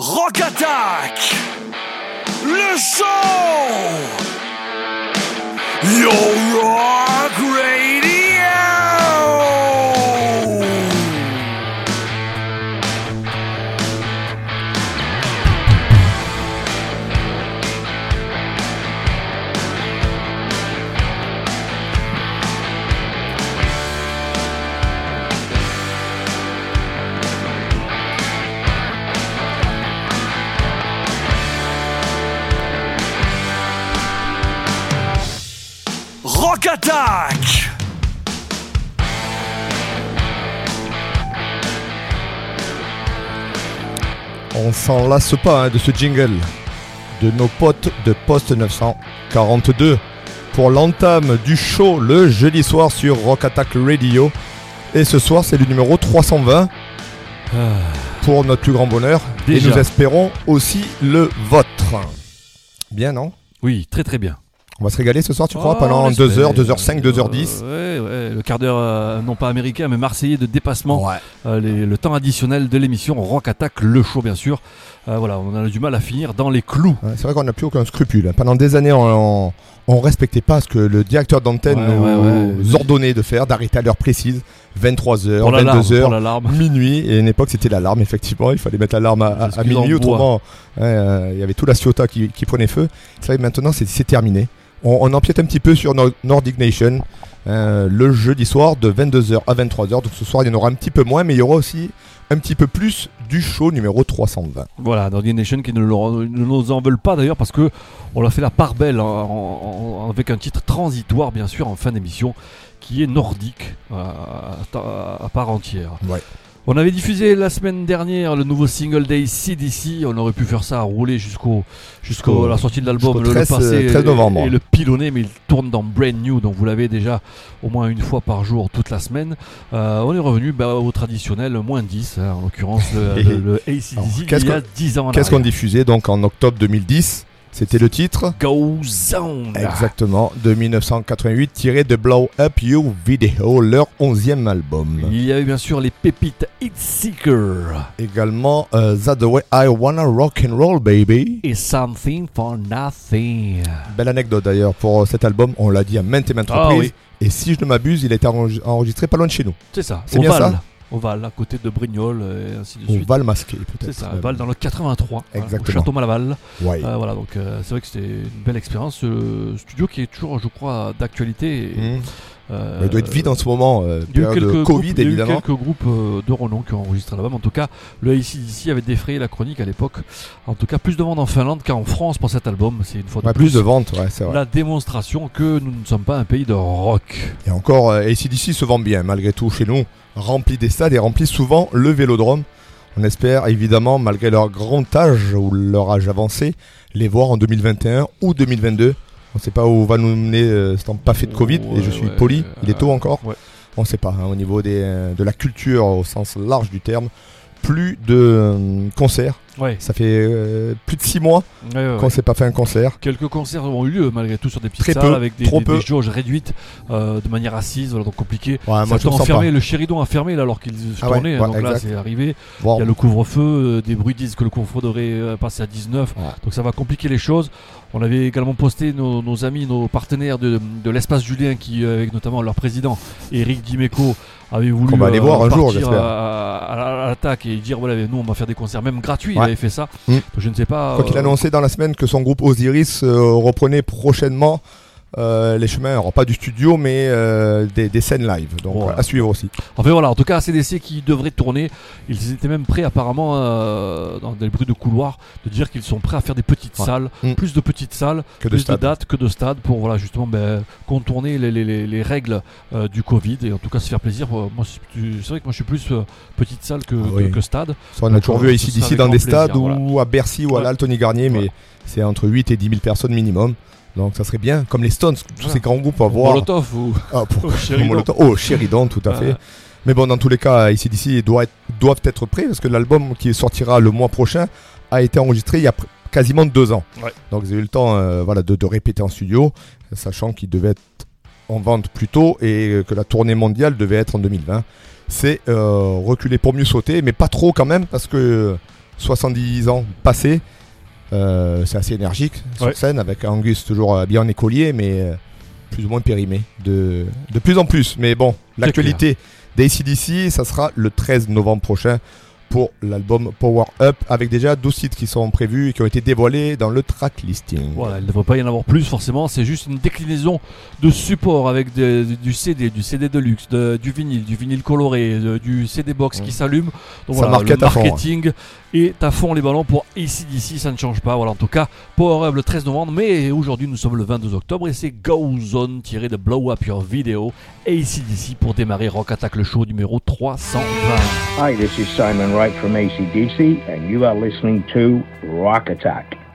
Rock Attack! Le son Yo Rock On s'en lasse pas hein, de ce jingle de nos potes de Post 942 pour l'entame du show le jeudi soir sur Rock Attack Radio. Et ce soir, c'est le numéro 320 pour notre plus grand bonheur. Déjà. Et nous espérons aussi le vôtre. Bien, non? Oui, très très bien. On va se régaler ce soir, tu crois, Oh, pendant on 2h, l'espère. 2h05, 2h10 Euh, ouais, ouais, le quart d'heure, euh, non pas américain, mais marseillais de dépassement. Ouais. Euh, les- le temps additionnel de l'émission Rock Attack, le show bien sûr. Euh, voilà, on a du mal à finir dans les clous. Ouais, c'est vrai qu'on n'a plus aucun scrupule. Pendant des années, on, on, respectait pas ce que le directeur d'antenne Ouais, nous ordonnait de faire, d'arrêter à l'heure précise, 23h, Pour l'alarme, 22h, pour l'alarme. minuit. Et à une époque, c'était l'alarme, effectivement. Il fallait mettre l'alarme à, minuit, autrement, il y avait tout la Ciota qui, qui prenait feu. C'est vrai que maintenant, c'est terminé. On, on empiète un petit peu sur Nor- Nordic Nation. euh, le jeudi soir de 22h à 23h. Donc ce soir, il y en aura un petit peu moins, mais il y aura aussi un petit peu plus du show numéro 320. Voilà, Nordic Nation qui ne, nous en veulent pas d'ailleurs parce que on leur fait la part belle en- en- en- avec un titre transitoire bien sûr en fin d'émission qui est nordique euh, à, à part entière. Ouais. On avait diffusé la semaine dernière le nouveau single des CDC. On aurait pu faire ça à rouler jusqu'au jusqu'au la sortie de l'album, le, le 13, passer 13 novembre. et, et le pilonner, mais il tourne dans Brand New, donc vous l'avez déjà au moins une fois par jour toute la semaine. Euh, on est revenu bah, au traditionnel moins 10, hein, en l'occurrence le, le, le ACDC il qu'est-ce y a qu'on- 10 ans. en Qu'est-ce qu'on diffusait donc en octobre 2010 C'était le titre Go Zone Exactement, de 1988, tiré de Blow Up You Video, leur onzième album. Il y avait bien sûr les pépites Hit Seeker Également, euh, That the Way I Wanna Rock and Roll Baby. et Something for Nothing. Belle anecdote d'ailleurs pour euh, cet album, on l'a dit à maintes et maintes Ah reprises. oui. Et si je ne m'abuse, il a été enregi- enregistré pas loin de chez nous. C'est ça, C'est bien ça? Oval, à côté de Brignoles et ainsi de suite. va le masquer C'est peut-être. ça, même. Val dans le 83, voilà, au Exactement. Château Malaval. Ouais. Euh, voilà, donc euh, c'est vrai que c'était une belle expérience. Ce studio qui est toujours, je crois, d'actualité. Mmh. euh, Mais il doit être vide en ce moment, euh, Il y a eu quelques de Covid groupes, il y a eu évidemment. quelques groupes euh, de renom qui ont enregistré l'album. En tout cas, le ACDC avait défrayé la chronique à l'époque. En tout cas, plus de ventes en Finlande qu'en France pour cet album. C'est une fois de Ouais, plus de ventes, ouais, c'est vrai. la démonstration que nous ne sommes pas un pays de rock. Et encore, euh, ACDC se vend bien malgré tout chez nous, rempli des stades et remplit souvent le vélodrome. On espère évidemment, malgré leur grand âge ou leur âge avancé, les voir en 2021 ou 2022. On ne sait pas où va nous mener euh, ce temps pas fait de Covid et je suis ouais, poli, il est tôt encore. ouais. On ne sait pas, hein, au niveau des, euh, de la culture au sens large du terme. Plus de euh, concerts. Ouais. Ça fait euh, plus de six mois Ouais, ouais, qu'on ne s'est pas fait un concert. Quelques concerts ont eu lieu malgré tout sur des petites Très salles peu, avec des, trop des- peu. des jauges réduites euh, de manière assise, voilà, donc compliqué. Moi, je le Chéridon a fermé là, alors qu'il se Ah tournait, ouais, donc là c'est arrivé. Il y a le couvre-feu, euh, des bruits disent que le couvre-feu devrait passer à 19, Ouais. donc ça va compliquer les choses. On avait également posté nos, nos amis, nos partenaires de, de l'espace Julien, qui, avec notamment leur président, Eric Dimeco, avaient voulu va aller voir un jour, à, à- à l'attaque et dire voilà, nous on va faire des concerts même gratuits. Ouais. Avait fait ça. Mm. Je ne sais pas. Quoi qu'il euh, a annoncé dans la semaine que son groupe Osiris euh, reprenait prochainement les chemins, alors pas du studio, mais euh, des, des scènes live. Donc Voilà. à suivre aussi. Enfin voilà, en tout cas, ACDC qui devrait tourner, ils étaient même prêts apparemment euh, dans des bruits de couloir de dire qu'ils sont prêts à faire des petites Ouais. salles, Mm. plus de petites salles, Que de plus de dates que de stades pour voilà justement ben, contourner les, les- les- les règles euh, du Covid et en tout cas se faire plaisir. Euh, Moi, c'est vrai que moi je suis plus euh, petite salle que, Ah oui. que, que stade. Ça, on a toujours vu euh, ici d'ici dans des plaisir, stades voilà. ou à Bercy ou à Ouais. l'Altony Garnier, mais Ouais. c'est entre 8 et 10 000 personnes minimum. Donc ça serait bien, comme les Stones, tous ces grands groupes à voir. Molotov ou Ah, pour- ou Sheridan. Molotov. Oh, Sheridan, tout à fait. Mais bon, dans tous les cas, ici doit être, doivent être prêts parce que l'album qui sortira le mois prochain a été enregistré il y a quasiment deux ans. Ouais. Donc ils ont eu le temps euh, voilà, de, de répéter en studio, sachant qu'il devait être en vente plus tôt et que la tournée mondiale devait être en 2020. C'est euh, reculer pour mieux sauter, mais pas trop quand même parce que 70 ans passés. Euh, c'est assez énergique sur Ouais. scène avec Angus toujours euh, bien en écolier, mais euh, plus ou moins périmé de, de plus en plus. Mais bon, l'actualité d'ACDC, ça sera le 13 novembre prochain pour l'album Power Up avec déjà 12 titres qui sont prévus et qui ont été dévoilés dans le track listing. Voilà, il ne devrait pas y en avoir plus forcément, c'est juste une déclinaison de support avec du CD, du CD de luxe, de- du vinyle, du vinyle coloré, de- du CD box qui s'allume. Donc Ça voilà, market le à fond, marketing est à fond les ballons pour ACDC, ça ne change pas. Voilà, en tout cas, Power Up le 13 novembre, mais aujourd'hui nous sommes le 22 octobre et c'est Goes On tiré de Blow Up Your Video ACDC pour démarrer Rock Attack le show numéro 320. Hi, this is Simon Wright from ACDC, and you are listening to Rock Attack.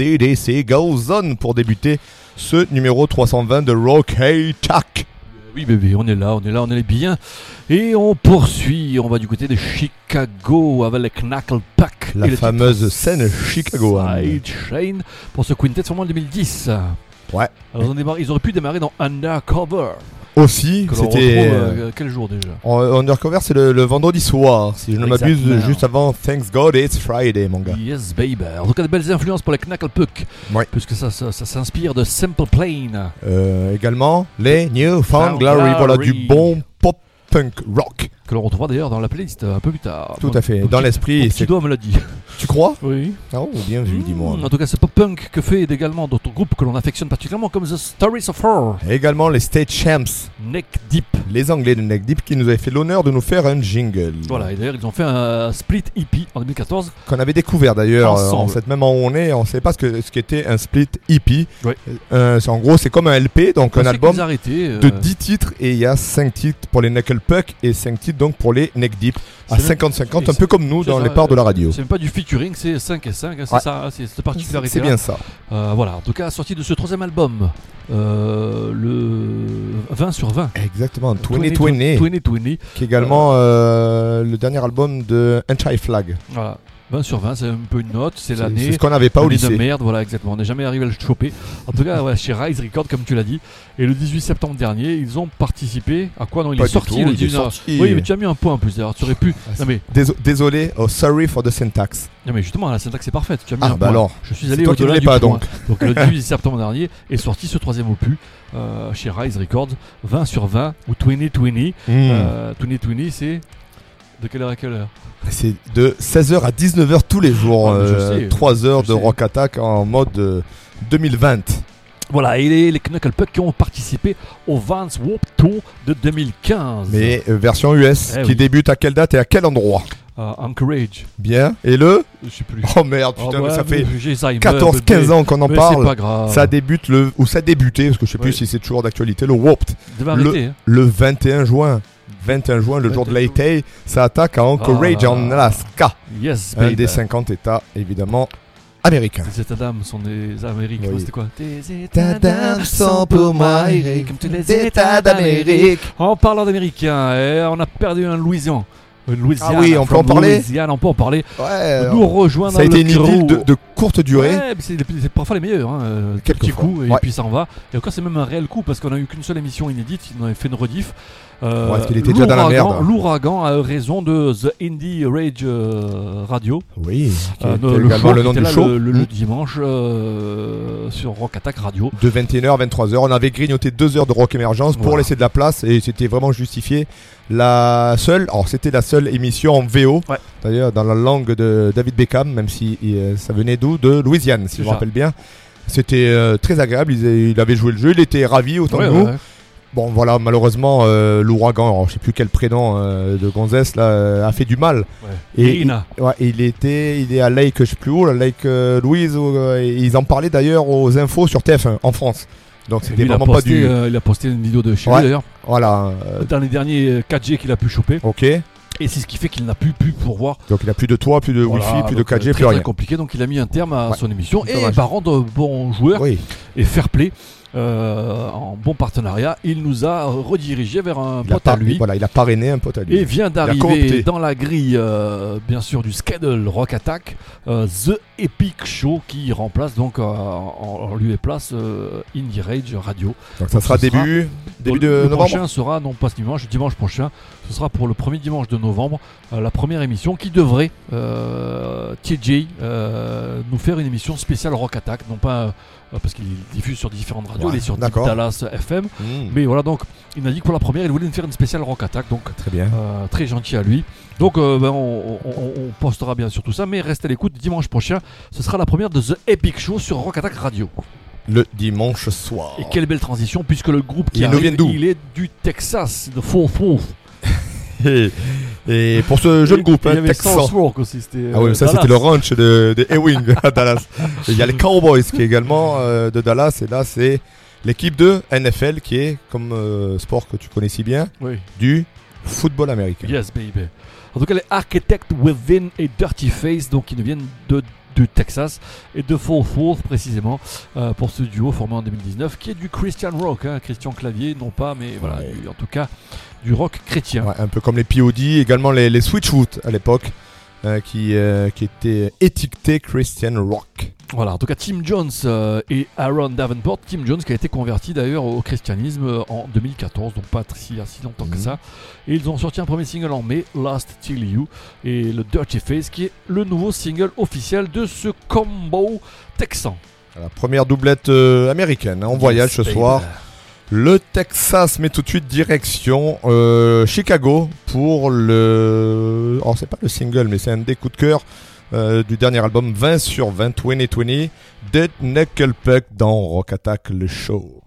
ACDC Goes On pour débuter ce numéro 320 de Rock Hey Tack. Oui bébé, on est là, on est là, on est bien. Et on poursuit, on va du côté de Chicago avec le Knuckle Pack. La et fameuse titre scène Chicago. Side Chain pour ce quintet sûrement en 2010. Ouais. Alors, on démarre- ils auraient pu démarrer dans Undercover. Aussi, Que c'était euh, euh, quel jour déjà? en- Undercover, c'est le, le vendredi soir, si je ne m'abuse, juste avant Thanks God It's Friday, mon gars. Yes baby. En tout cas de belles influences pour le Knuckle Puck. Ouais. Puisque ça, ça, ça s'inspire de Simple Plain. Euh, également, les New Found Found Glory, voilà Glory. du bon pop punk rock. Que l'on retrouvera d'ailleurs dans la playlist euh, un peu plus tard. Tout à fait, dans l'esprit, c'est- doigt me l'a dit. Tu crois Oui. Oh, bien vu, dis-moi. Mmh, En tout cas, c'est pop punk que fait également d'autres groupes que l'on affectionne particulièrement comme The Stories of Horror, Également les State Champs, Neck Deep. les Anglais de Neck Deep, qui nous avaient fait l'honneur de nous faire un jingle. Voilà, et d'ailleurs, ils ont fait un split EP en 2014. Qu'on avait découvert d'ailleurs euh, en cette même où on est, on ne savait pas ce que ce qu'était un split EP. Ouais. Euh, c'est- en gros, c'est comme un LP, donc un Parce album euh, de 10 titres et il y a 5 titres pour les Knuckle Puck et 5 titres donc pour les Neck Deep à C'est même- 50-50, et un peu comme nous dans ça, les parts de la radio. C'est même pas du featuring, c'est 5 et 5, hein, c'est Ouais. ça, hein, c'est cette particularité. C'est bien ça. voilà, en tout cas, sortie de ce troisième album, euh, le 20 sur 20. Exactement, 2020, 2020. qui est également euh, le dernier album de Anti-Flag. Voilà. 20 sur 20, c'est un peu une note, c'est l'année. c'est ce qu'on n'avait pas au Année de lycée. merde, voilà, exactement. On n'est jamais arrivé à le choper. En tout cas, ouais, chez Rise Record, comme tu l'as dit. Et le 18 septembre dernier, ils ont participé à quoi Non, il Pas est sorti tout, le il est 19 sorti. Oui, mais tu as mis un point en plus. Alors, tu aurais pu. Ah, Non, mais, Déso- Désolé, oh, sorry for the syntax. non, mais justement, la syntaxe est parfaite. Tu as mis Ah, un bah point. alors, Je suis allé au-delà du pas, point. donc. Donc, le 18 septembre dernier est sorti ce troisième opus euh, chez Rise Records, 20 sur 20 ou 2020. Hmm. Euh, 2020, c'est de quelle heure à quelle heure C'est de 16h à 19h tous les jours. Ah, mais je sais, 3 heures je de sais. Rock Attack en mode euh, 2020. Voilà, et les, les Knuckle Puck qui ont participé au Vance Warp Tour de 2015. Mais euh, version US Eh qui oui. débute à quelle date et à quel endroit Euh, Anchorage, Bien. Et le je sais plus. Oh merde, Ah putain, mais ouais, ça fait j'ai Alzheimer, 14-15 bébé. ans qu'on en Mais parle. pas grave. Ça débute le ou ça débutait parce que je sais plus si c'est toujours d'actualité le Warped hein. le 21 juin. 21 juin, le jour de 21 l'A-Day, ça attaque à Anchorage Ah. en Alaska, Yes, un baby. des 50 États évidemment américains. Les États d'âme sont des Amériques. Oui. C'était quoi? Des États d'âme sont pour moi, Comme tous les États d'Amérique. En parlant d'Américains, eh, on a perdu un Louisian. Une Louisiane. Ah oui, on peut en parler Louisiane, on peut en parler. Ouais, Nous rejoindre ça a été une idylle de, de courte durée. Ouais, c'est parfois les meilleurs. Hein. euh, Quelques Petit fois. coup et puis ça en va. Et encore, c'est même un réel coup parce qu'on a eu qu'une seule émission inédite. Ils en avaient fait une rediff. Euh, Ouais, parce qu'il était déjà dans la l'ouragan- merde. L'ouragan a raison de The Indie Rage euh, Radio. Oui, qui Euh, le, également show le qui nom du là show. Le, le- le Mm. dimanche euh, sur Rock Attack Radio. De 21h à 23h, on avait grignoté deux heures de rock émergence pour Voilà. laisser de la place et c'était vraiment justifié. La seule, alors c'était la seule émission en VO, Ouais. d'ailleurs dans la langue de David Beckham, même si ça venait d'où? De Louisiane, si je me rappelle bien. C'était très agréable, il, il avait joué le jeu, il était ravi autant Ouais, que nous. Bon voilà, malheureusement euh, l'ouragan, je sais plus quel prénom euh, de Gonzès là, euh, a fait du mal. Ouais. Et Irina. il, ouais, il était, il est à Lake, je sais plus où, la Lake euh, Louise. et ils en parlaient d'ailleurs aux infos sur TF1 en France. Donc c'était Il a, vraiment pas posté, du. il a posté une vidéo de chez Ouais. lui d'ailleurs. Voilà. Dans les derniers euh, 4G qu'il a pu choper. ok. Et c'est ce qui fait qu'il n'a plus pu pourvoir. Donc il a plus de toit, plus de Voilà, Wi-Fi, plus de donc, euh, 4G, très, plus rien. compliqué. Donc il a mis un terme à Ouais. son émission. Et par contre, bon joueur Oui. et fair play, euh, en bon partenariat, il nous a redirigé vers un Il a, pote à lui. voilà, il a parrainé un pote à lui. Et vient d'arriver dans la grille, euh, bien sûr, du schedule Rock Attack, euh, The Epic Show qui remplace donc euh, en, lieu et place euh, Indie Rage Radio. Donc ça sera ce sera- début, début de le novembre. prochain sera non pas ce dimanche, dimanche prochain. Ce sera pour le premier dimanche de novembre, euh, la première émission qui devrait euh, TJ euh, nous faire une émission spéciale Rock Attack, non pas euh, parce qu'il diffuse sur différentes radios, Ouais, il est sur. Dallas FM, Mmh, mais voilà donc il m'a dit que pour la première il voulait nous faire une spéciale Rock Attack, donc Très bien. euh, très gentil à lui. Donc euh, ben, on, on- on postera bien sûr tout ça, mais restez à l'écoute dimanche prochain. Ce sera la première de The Epic Show sur Rock Attack Radio. Le dimanche soir. Et quelle belle transition puisque le groupe qui Il nous arrive, vient d'où il est du Texas, de Faux Faux. Et, et pour ce jeune groupe, il y hein, avait Texan. Southwark aussi, c'était. Ah oui, euh, ça c'était le ranch de, de Ewing à Dallas. Et Il y a les Cowboys qui est également euh, de Dallas et là c'est l'équipe de NFL qui est comme euh, sport que tu connais si bien Oui, du football américain. yes baby. En tout cas, les Architect Within et Dirty Face, donc ils nous viennent de de Texas et de Fort Worth précisément euh, pour ce duo formé en 2019 qui est du Christian rock, hein, Christian Clavier non pas mais voilà Ouais. du- en tout cas du rock chrétien. Ouais, un peu comme les POD, également les, les Switchfoot à l'époque, euh, qui, euh, qui étaient étiquetés Christian Rock. Voilà, en tout cas Tim Jones euh, et Aaron Davenport, Tim Jones qui a été converti d'ailleurs au christianisme en 2014, donc pas si, si longtemps que Mhm. ça. Et ils ont sorti un premier single en mai, Last Till You, et le Dirty Face qui est le nouveau single officiel de ce combo texan. La première doublette américaine, hein, on voyage ce soir. Le Texas met tout de suite direction euh, Chicago pour le. Oh, c'est pas le single, mais c'est un des coups de cœur euh, du dernier album 20 sur 20 2020. Dead Knucklepuck dans Rock Attack le show.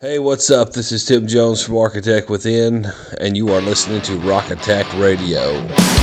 Hey, what's up? This is Tim Jones from Architect Within, and you are listening to Rock Attack Radio.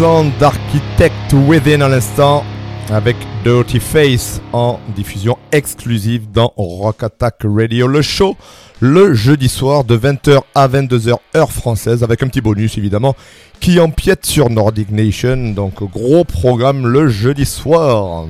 D'Architect Within à l'instant avec Dirty Face en diffusion exclusive dans Rock Attack Radio, le show le jeudi soir de 20h à 22h heure française avec un petit bonus évidemment qui empiète sur Nordic Nation. Donc gros programme le jeudi soir.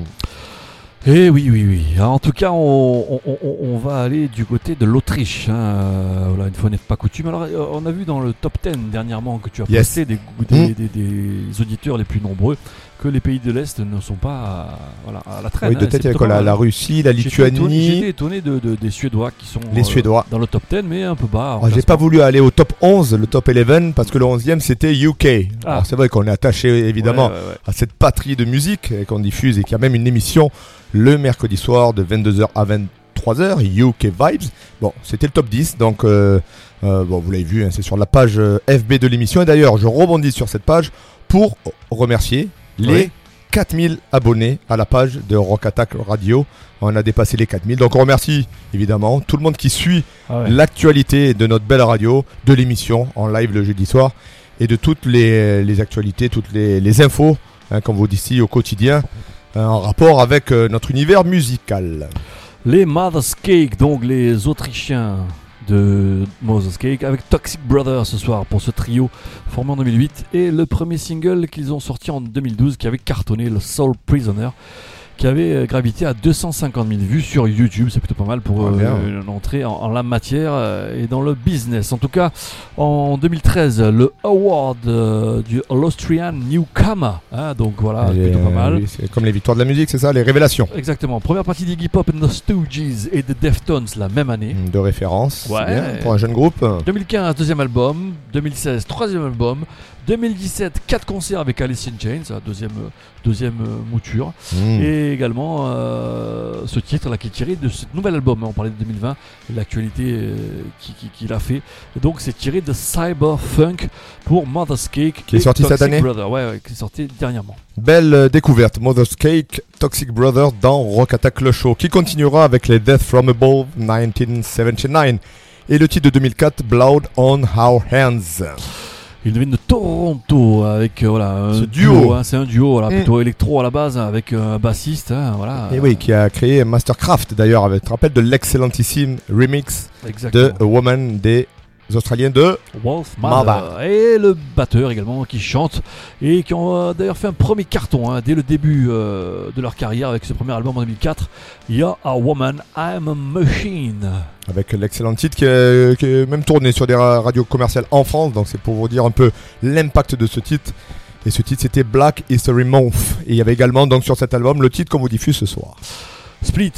Eh oui, oui, oui. Alors, en tout cas, on, on- on- on va aller du côté de l'Autriche. hein. Voilà, une fois n'est pas coutume. Alors, euh, on a vu dans le top 10 dernièrement que tu as Yes. posté des, des, Mm. des- des auditeurs les plus nombreux que les pays de l'Est ne sont pas à, voilà, à la traîne. Oui, de hein. tête, il y a la, la. Russie, la étonné- J'étais Lituanie. étonné de, de- des Suédois qui sont Les euh, Suédois. dans le top 10, mais un peu bas. Alors, j'ai pas voulu aller au top 11, le top 11, parce que le 11e c'était UK. Ah. Alors c'est vrai qu'on est attaché évidemment Ouais, ouais, ouais. à cette patrie de musique qu'on diffuse et qui a même une émission le mercredi soir de 22h à 23h, UK Vibes. Bon, c'était le top 10, donc euh, euh, bon, vous l'avez vu, hein, c'est sur la page FB de l'émission. Et d'ailleurs, je rebondis sur cette page pour remercier les Oui. 4000 abonnés à la page de Rock Attack Radio. On a dépassé les 4000, donc on remercie évidemment tout le monde qui suit Ah ouais. l'actualité de notre belle radio, de l'émission en live le jeudi soir et de toutes les, les actualités, toutes les, les infos hein, qu'on vous dit ici au quotidien hein, en rapport avec euh, notre univers musical. Les Mother's Cake, donc les Autrichiens Mother's Cake, avec Toxic Brothers ce soir pour ce trio formé en 2008. Et le premier single qu'ils ont sorti en 2012 qui avait cartonné, le Soul Prisoner, qui avait euh, gravité à 250 000 vues sur YouTube. C'est plutôt pas mal pour Ah, euh, une entrée en, en la matière euh, et dans le business. En tout cas, en 2013, le award euh, du Austrian Newcomer. hein, donc voilà, Et, plutôt pas mal. oui, c'est comme les victoires de la musique, c'est ça, les révélations Exactement. Première partie d'Iggy Pop and the Stooges et de Deftones la même année. de référence. c'est Ouais. bien, pour un jeune groupe. 2015, deuxième album. 2016, troisième album. 2017, quatre concerts avec Alice in Chains, la deuxième, deuxième euh, mouture. Mm. Et également euh, ce titre là qui est tiré de ce nouvel album. On parlait de 2020, et l'actualité euh, qui- qui- qu'il a fait. Et donc c'est tiré de Cyber Funk pour Mother's Cake. Qui est sorti cette année Brother. Ouais, ouais, qui est sorti dernièrement. Belle découverte, Mother's Cake, Toxic Brothers dans Rock Attack le show, qui continuera avec les Death from Above 1979 et le titre de 2004, Blood on Our Hands. Ils viennent de Toronto avec euh, voilà un Ce duo. hein, c'est un duo voilà, Mm. plutôt électro à la base hein, avec un bassiste hein, voilà. Et oui, qui a créé Mastercraft d'ailleurs, avec, tu te rappelles de l'excellentissime remix Exactement. de A Woman des Australiens de Wolf Mother. Et le batteur également qui chante et qui ont euh, d'ailleurs fait un premier carton hein, dès le début euh, de leur carrière avec ce premier album en 2004. You're a Woman, I'm a Machine. avec l'excellent titre qui est, qui est même tourné sur des ra- radios commerciales en France, donc c'est pour vous dire un peu l'impact de ce titre. Et ce titre c'était Black History Month. Et il y avait également donc sur cet album le titre qu'on vous diffuse ce soir. Split,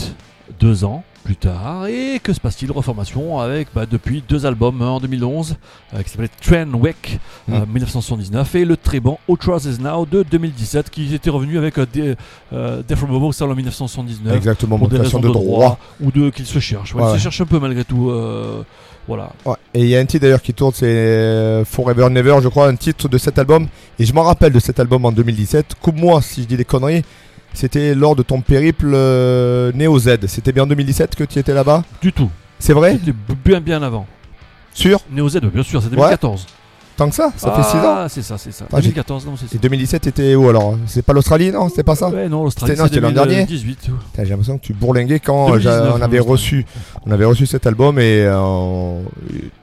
deux ans plus tard. Et que se passe-t-il? Reformation avec bah, depuis deux albums un en 2011 euh, qui s'appelait Trend Wake Mm. euh, 1979 et le très bon Outros Is Now de 2017 qui était revenu avec euh, des, euh, Death from Above en 1979 Exactement, pour des raisons de droit. ou de qu'il se cherche. Ouais, Ouais, il ouais. se cherche un peu malgré tout. euh, voilà. Ouais. Et il y a un titre d'ailleurs qui tourne, c'est euh, Forever Never, je crois, un titre de cet album. Et je m'en rappelle de cet album en 2017. Coupe-moi si je dis des conneries. C'était lors de ton périple euh, Néo Z. C'était bien en 2017 que tu étais là-bas? Du tout. C'est vrai? C'était bien bien avant. Sûr? Neo Z, bien sûr, c'est 2014. Tant que ça? Ça fait 6 ans? Ah, c'est ça, c'est ça. Ah, j'ai- 2014, non, c'est ça. Et 2017 était où alors? C'est pas l'Australie, non? C'était pas ça? Ouais, non, l'Australie, C'était- l'an dernier 2018. Putain, J'ai l'impression que tu bourlinguais quand euh, 2019, j'a- on avait reçu, on avait reçu cet album et euh,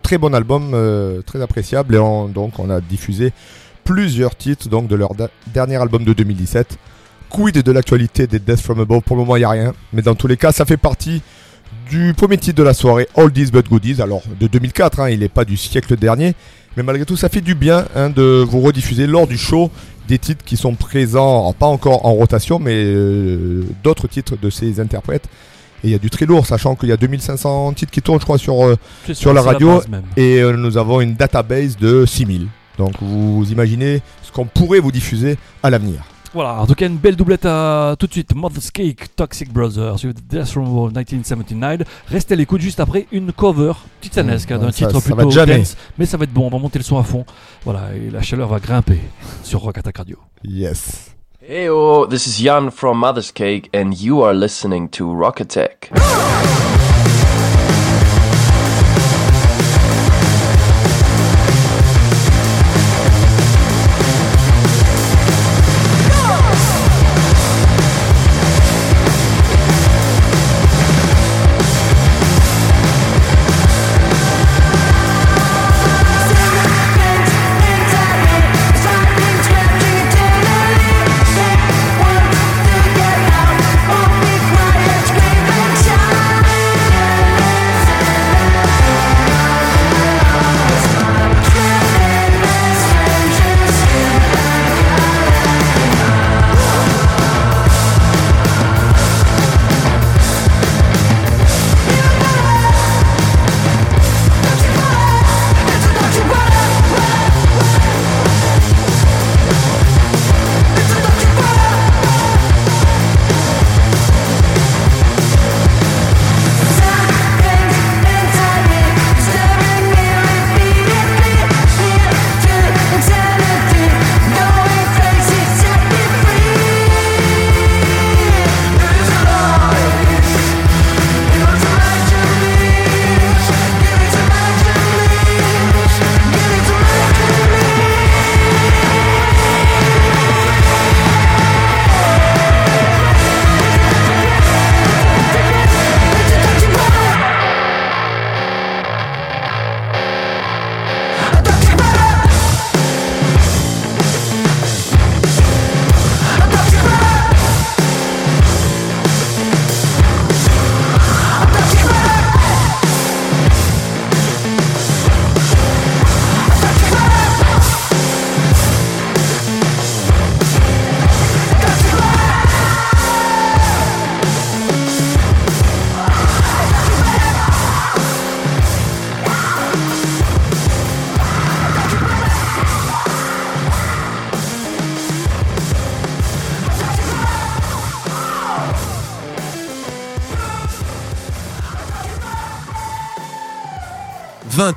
très bon album, euh, très appréciable et on- donc on a diffusé plusieurs titres donc de leur dernier album de 2017. Quid de l'actualité des Death from Above? Pour le moment il y a rien, mais dans tous les cas ça fait partie du premier titre de la soirée, All These But Goodies, alors de 2004, hein, il n'est pas du siècle dernier, mais malgré tout ça fait du bien hein, de vous rediffuser lors du show des titres qui sont présents, pas encore en rotation, mais euh, d'autres titres de ces interprètes. Et il y a du très lourd, sachant qu'il y a 2500 titres qui tournent, je crois, sur, euh, Sur la radio, et euh, nous avons une database de 6000. Donc vous imaginez ce qu'on pourrait vous diffuser à l'avenir. Voilà, en tout cas, une belle doublette à tout de suite. Mother's Cake, Toxic Brothers, Death from Above 1979. Restez à l'écoute juste après une cover titanesque Mmh, hein, d'un ça- titre ça plutôt dance, mais ça va être bon, on va monter le son à fond. Voilà, et la chaleur va grimper sur Rock Attack Radio. Yes. Heyo, this is Jan from Mother's Cake, and you are listening to Rock Attack.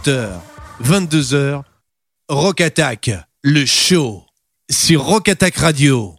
20h, 22h, Rock Attack, le show sur Rock Attack Radio.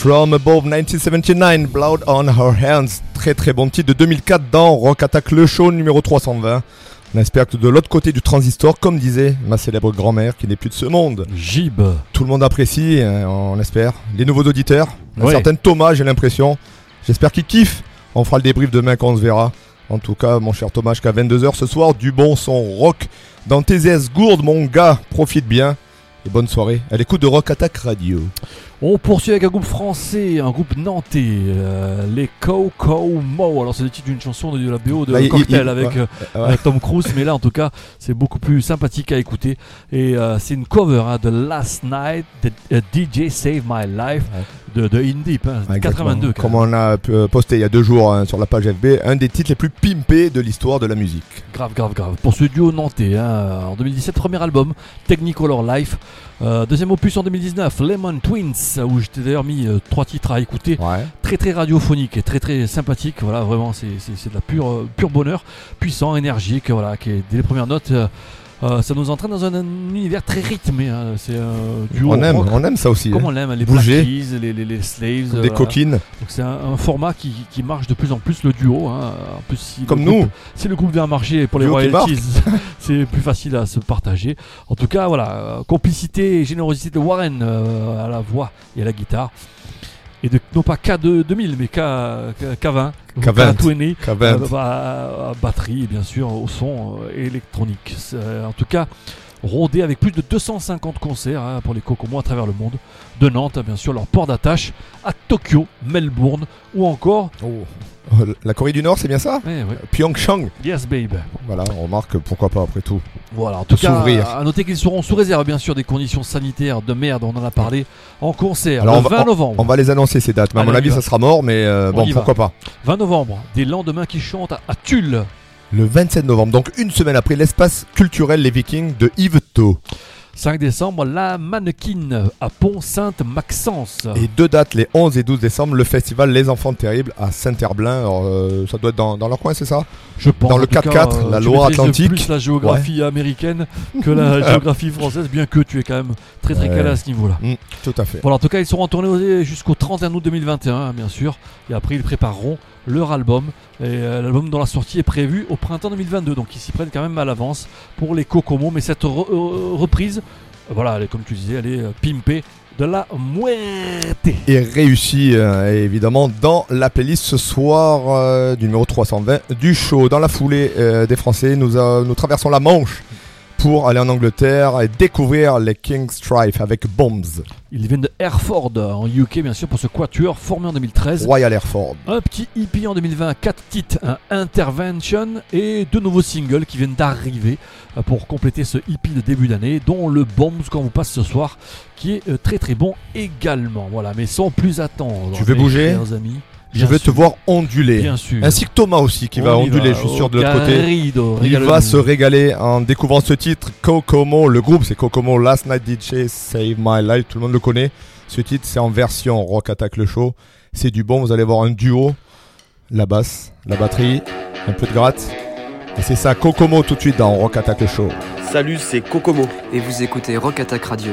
From Above 1979, Blood on Her Hands. Très très bon titre de 2004 dans Rock Attack le show numéro 320. On espère que de l'autre côté du transistor, comme disait ma célèbre grand-mère qui n'est plus de ce monde, Gib. tout le monde apprécie, hein, on espère. Les nouveaux auditeurs, un certain Thomas, j'ai l'impression. J'espère qu'il kiffe. On fera le débrief demain quand on se verra. En tout cas, mon cher Thomas, jusqu'à 22h ce soir, du bon son rock dans TZS Gourde, mon gars. Profite bien et bonne soirée à l'écoute de Rock Attack Radio. On poursuit avec un groupe français, un groupe nantais, euh, les Coco Mo. Alors c'est le titre d'une chanson de la BO de il- Cocktail il- avec ouais, euh, ouais. euh, Tom Cruise, mais là en tout cas c'est beaucoup plus sympathique à écouter. Et euh, c'est une cover hein, de Last Night, de euh, DJ Save My Life de, de In Deep, hein, Ouais, exactement. 82. quand Comme on a euh, posté il y a deux jours hein, sur la page FB, un des titres les plus pimpés de l'histoire de la musique. Grave, grave, grave. Pour ce duo nantais, hein, en 2017, premier album, Technicolor Life. Euh, deuxième opus en 2019, Lemon Twins, où j'étais d'ailleurs mis euh, trois titres à écouter. Ouais. Très très radiophonique et très très sympathique. Voilà, vraiment, c'est, de la pure, euh, pure bonheur, puissant, énergique. Voilà, qui est, dès les premières notes, euh, euh, ça nous entraîne dans un, un univers très rythmé. hein. C'est un duo On aime, rock. on aime ça aussi. Comme hein. on l'aime, les Bouger. Keys, les, les, les Slaves. euh, Des voilà. coquines. Donc c'est un, un format qui, qui marche de plus en plus le duo. hein. En plus, si Comme groupe- nous. si le groupe vient marcher pour les Duo royalties, c'est plus facile à se partager. En tout cas, voilà, euh, complicité et générosité de Warren euh, à la voix et à la guitare. Et de, non pas K2 2000, mais K, K- K20. K20. K20. K20. euh, bah, à batterie, bien sûr, au son euh, électronique. En tout cas, rodé avec plus de 250 concerts hein, pour les Kokomo à travers le monde. De Nantes, bien sûr, leur port d'attache à Tokyo, Melbourne ou encore. Oh, La Corée du Nord, c'est bien ça? Eh. Pyeongchang. Yes, babe. Voilà, on remarque pourquoi pas après tout. Voilà, en tout cas, s'ouvrir. à noter qu'ils seront sous réserve, bien sûr, des conditions sanitaires de merde, on en a parlé, en concert Alors, le on va- 20 novembre. On va les annoncer ces dates, mais à Allez, mon on avis ça sera mort, mais euh, On bon va. pourquoi pas. 20 novembre, des lendemains qui chantent à, à Tulle. Le 27 novembre, donc une semaine après l'espace culturel Les Vikings de Yves. 5 décembre, la mannequin à Pont-Sainte-Maxence. Et deux dates, les 11 et 12 décembre, le festival Les Enfants Terribles à Saint-Herblain. Euh, ça doit être dans, dans leur coin, c'est ça? Je pense. Dans le en tout cas, 4-4, euh, la Loire-Atlantique. plus la géographie américaine que la géographie française, bien que tu es quand même très très Ouais. calé à ce niveau-là. Mm, tout à fait. Voilà, en tout cas, ils seront en tournée au- jusqu'au 31 août 2021, hein, bien sûr. Et après, ils prépareront leur album. Et euh, l'album dont la sortie est prévue au printemps 2022. Donc, ils s'y prennent quand même à l'avance pour les Kokomo. Mais cette re- reprise, voilà, elle comme tu disais, elle est euh, pimpée de la muerte. Et réussi, euh, évidemment, dans la playlist ce soir euh, du numéro 320 du show. Dans la foulée des Français, nous traversons la Manche pour aller en Angleterre et découvrir les King Strife avec Bombs, Ils viennent de Hereford, en UK, bien sûr, pour ce quatuor formé en 2013. Royal Airford. Un petit EP en 2020, 4 titres, un Intervention et deux nouveaux singles qui viennent d'arriver euh, pour compléter ce EP de début d'année, dont le Bombs qu'on vous passe ce soir, qui est euh, très très bon également. Voilà, mais sans plus attendre. Tu veux bouger? amis. Je veux te voir onduler. Bien sûr. Ainsi que Thomas aussi qui va On onduler, va. je suis sûr, de l'autre côté. Garrido, Il va se régaler en découvrant ce titre Kokomo. Le groupe c'est Kokomo Last Night DJ Save My Life. Tout le monde le connaît. Ce titre c'est en version Rock Attack le show. C'est du bon. Vous allez voir un duo. La basse, la batterie, un peu de gratte. Et c'est ça Kokomo tout de suite dans Rock Attack le show. Salut, c'est Kokomo. Et vous écoutez Rock Attack Radio.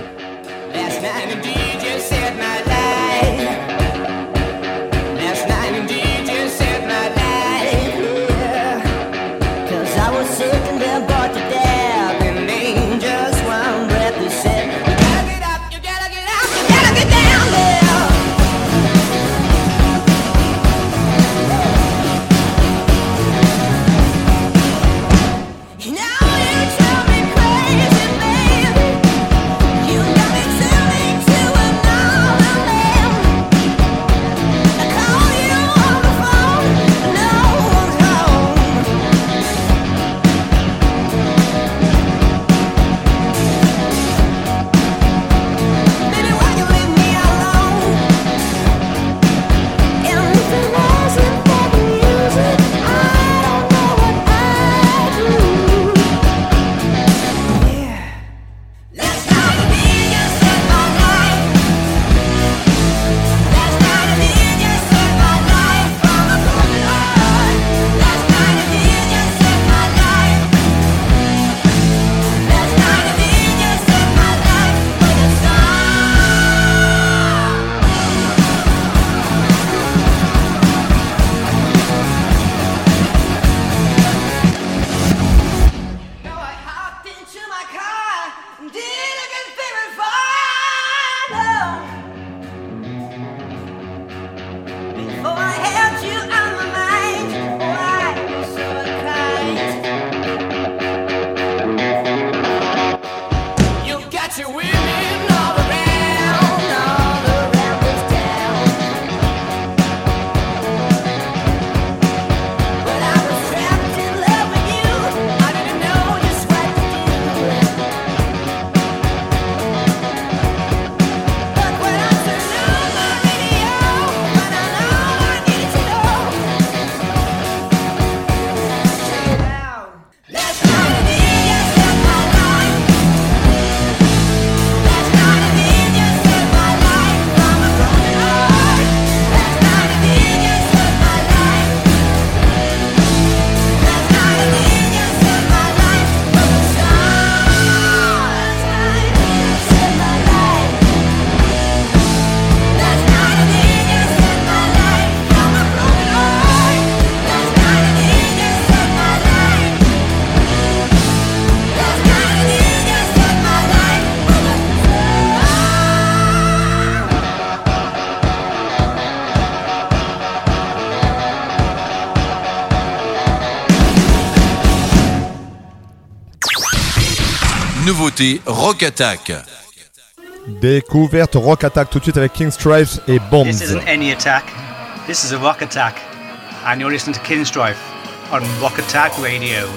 Rock Attack. Découverte Rock Attack tout de suite avec King Stripes et Bombs. This isn't any attack. This is a rock attack. And you're listening to on Rock Attack Radio.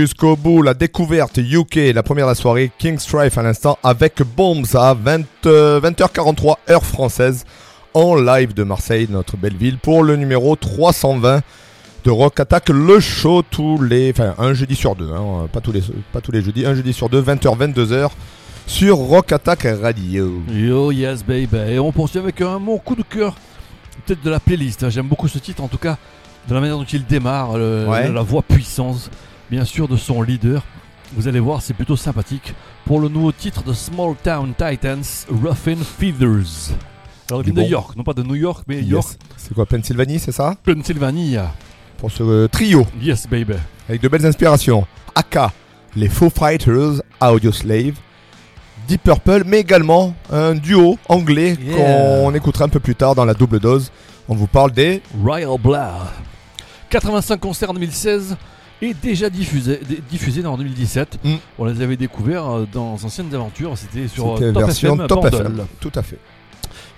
Jusqu'au bout. La découverte UK, la première de la soirée, King Strife à l'instant avec Bombs à 20, euh, 20h43 heure française en live de Marseille, notre belle ville, pour le numéro 320 de Rock Attack, le show tous les, enfin un jeudi sur deux, hein, pas tous les, pas tous les jeudis, un jeudi sur deux, 20h 22h sur Rock Attack Radio. Yo yes baby. Et on poursuit avec un mon coup de cœur, peut-être de la playlist. hein. J'aime beaucoup ce titre, en tout cas, de la manière dont il démarre, le- Ouais. la voix puissance, bien sûr, de son leader. Vous allez voir, c'est plutôt sympathique. Pour le nouveau titre de Small Town Titans, Ruffin Feathers. Alors, il vient de. York, non pas de New York, mais Yes. York, C'est quoi, Pennsylvanie, c'est ça? Pennsylvania. Pour ce euh, trio. Yes, baby. avec de belles inspirations. Aka, les Foo Fighters, Audio Slave, Deep Purple, mais également un duo anglais Yeah. qu'on écoutera un peu plus tard dans la double dose. On vous parle des Royal Blood. 85 concerts en 2016 et déjà diffusés d- diffusés en 2017. Mm. On les avait découverts euh, dans Anciennes Aventures, c'était sur euh, Top version FM Top. FM. Tout à fait.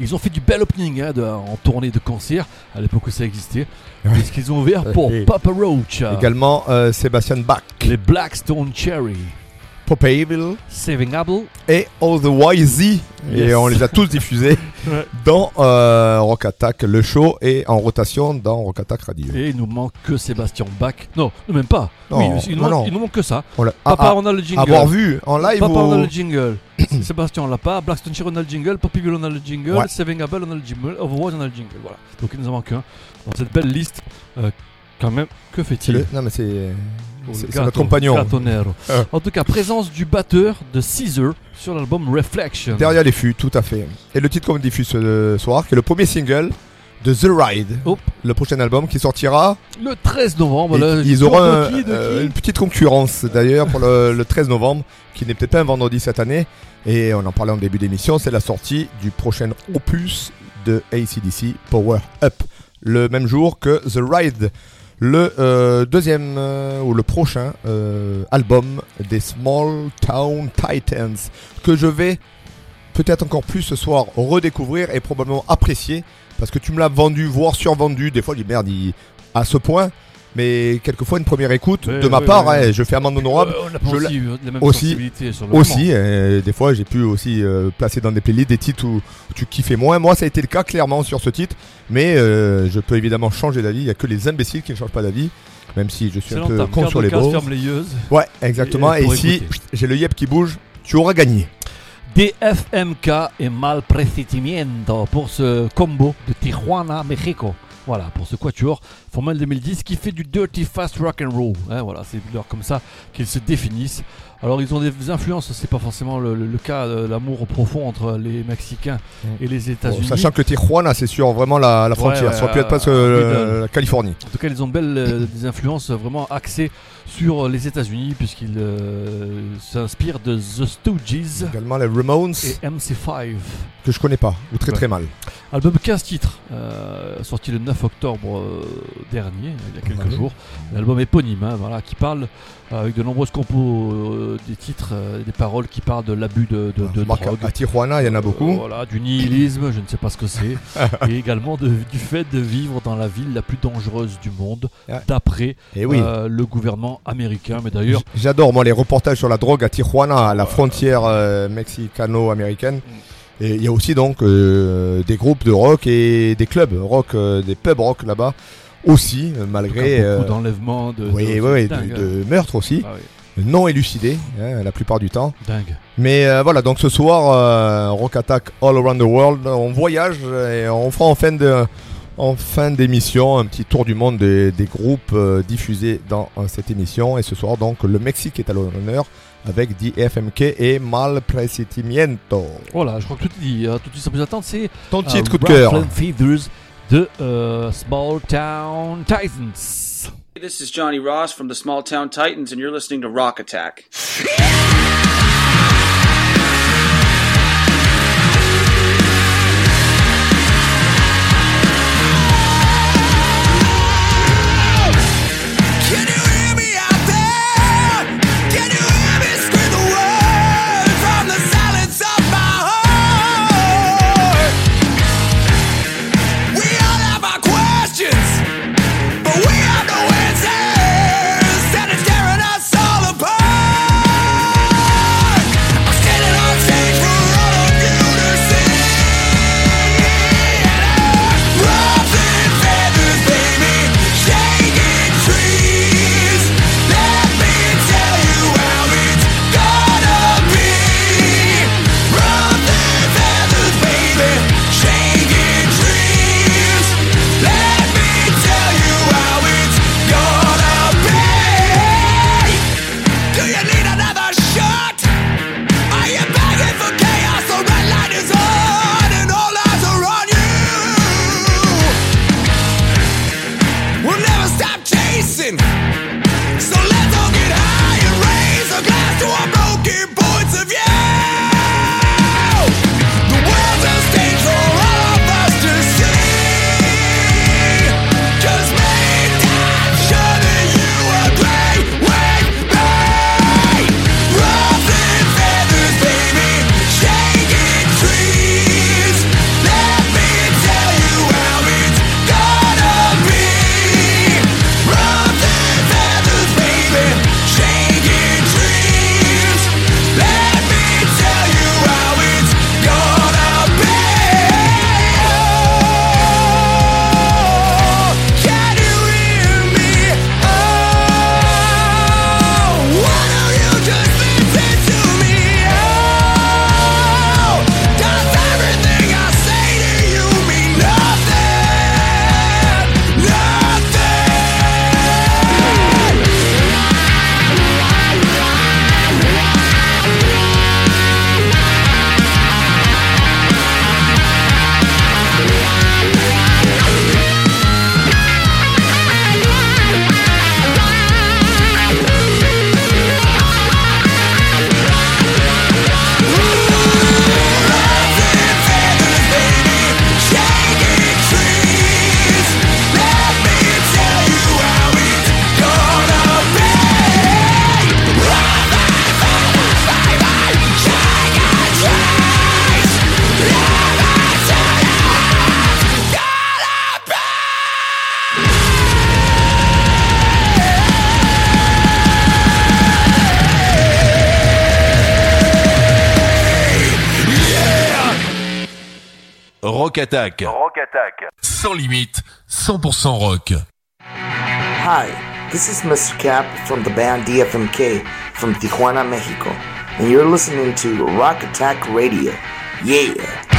Ils ont fait du bel opening hein, de- en tournée de concert à l'époque où ça existait. Ouais. Puisqu'ils ont ouvert pour Et- Papa Roach, Également euh, Sébastien Bach, les Blackstone Cherry, Popeyeville Saving Apple. et All the YZ. Et on les a tous diffusés Ouais. dans euh, Rock Attack, le show, et en rotation dans Rock Attack Radio. Et il nous manque que Sébastien Bach. Non, même pas. Non, oui, il, nous non, manque, non. il nous manque que ça. On Papa, à- on a le jingle. avoir vu en live Papa, on a ou- le jingle. Sébastien, on l'a pas. Blackstone Cherry, on a le jingle. Poppyville, on a le jingle. Ouais. Saving Abel, on a le jingle. Overwatch, on a le jingle. Voilà. Donc il nous en manque un. Dans cette belle liste, euh, quand même, que fait-il? Non mais c'est c'est- notre compagnon. Gatonero. Euh. En tout cas, présence du batteur de Caesar sur l'album Reflection. Derrière les fûts, tout à fait. Et le titre qu'on diffuse ce soir, qui est le premier single de The Ride, le prochain album qui sortira. Le 13 novembre, là, ils auront un- euh, une petite concurrence d'ailleurs pour le, le 13 novembre, qui n'est peut-être pas un vendredi cette année. Et on en parlait en début d'émission, c'est la sortie du prochain opus de ACDC, Power Up. Le même jour que The Ride, le euh, deuxième euh, ou le prochain euh, album des Small Town Titans, que je vais peut-être encore plus ce soir redécouvrir et probablement apprécier parce que tu me l'as vendu, voire survendu. Des fois, je dis à ce point. Mais quelquefois, une première écoute Ouais, de ma part, ouais. hein, je fais amende honorable. Euh, on a je aussi, la- euh, la même aussi- sur le Aussi, euh, des fois, j'ai pu aussi euh, placer dans des playlists des titres où, où tu kiffais moins. Moi, ça a été le cas clairement sur ce titre. Mais euh, je peux évidemment changer d'avis. Il n'y a que les imbéciles qui ne changent pas d'avis. Même si je suis un peu con sur le les bords. Ouais, exactement. Et- Et, si écouter. j'ai le yep qui bouge, tu auras gagné. DFMK et Mal Presentimiento pour ce combo de Tijuana, Mexico. Voilà, pour ce quatuor formel 2010 qui fait du dirty fast rock and roll. Hein, voilà, c'est comme ça qu'ils se définissent. Alors ils ont des influences, c'est pas forcément le, le- le cas de l'amour profond entre les Mexicains et les Bon, États-Unis. sachant que Tijuana, c'est sur vraiment la, la frontière. Ouais, ça aurait pu être presque euh, euh, la Californie. En tout cas, ils ont belle, euh, des influences vraiment axées sur les États-Unis puisqu'ils euh, s'inspirent de The Stooges Également les Ramones, et MC5. que je connais pas, ou très Ouais. très mal. Album 15 titres, euh, sorti le 9 octobre euh, dernier, il y a quelques Ouais. jours. L'album éponyme, hein, voilà, qui parle euh, avec de nombreuses compos, euh, des titres, euh, des paroles qui parlent de l'abus de, de, de Remarque, drogue. à Tijuana, il y en a beaucoup. Euh, voilà, du nihilisme, je ne sais pas ce que c'est. et également de- du fait de vivre dans la ville la plus dangereuse du monde, Ouais. d'après oui. euh, le gouvernement américain. Mais d'ailleurs, J'adore moi les reportages sur la drogue à Tijuana, à la frontière euh, mexicano-américaine. Et il y a aussi donc euh, des groupes de rock et des clubs rock, euh, des pubs rock là-bas aussi, euh, malgré beaucoup euh, d'enlèvements, de, oui, de- oui, oui, dingue, de, de meurtres aussi, Ah oui, non élucidés hein, la plupart du temps. dingue. Mais euh, voilà, donc ce soir, euh, Rock Attack All Around the World, on voyage et on fera en fin de en fin d'émission un petit tour du monde des, des groupes euh, diffusés dans cette émission. Et ce soir, donc, le Mexique est à l'honneur avec DFMK et Mal Presentimiento. Voilà, je crois que tout est dit. hein. Tout de suite, sans plus attendre, c'est Ton titre coup de cœur. Feathers de euh, Small Town Titans. This is Johnny Ross from the Small Town Titans, and you're listening to Rock Attack. Rock Attack. Rock Attack. Sans limite, 100% rock. Hi, this is Mr. Cap from the band DFMK from Tijuana, Mexico, and you're listening to Rock Attack Radio. Yeah.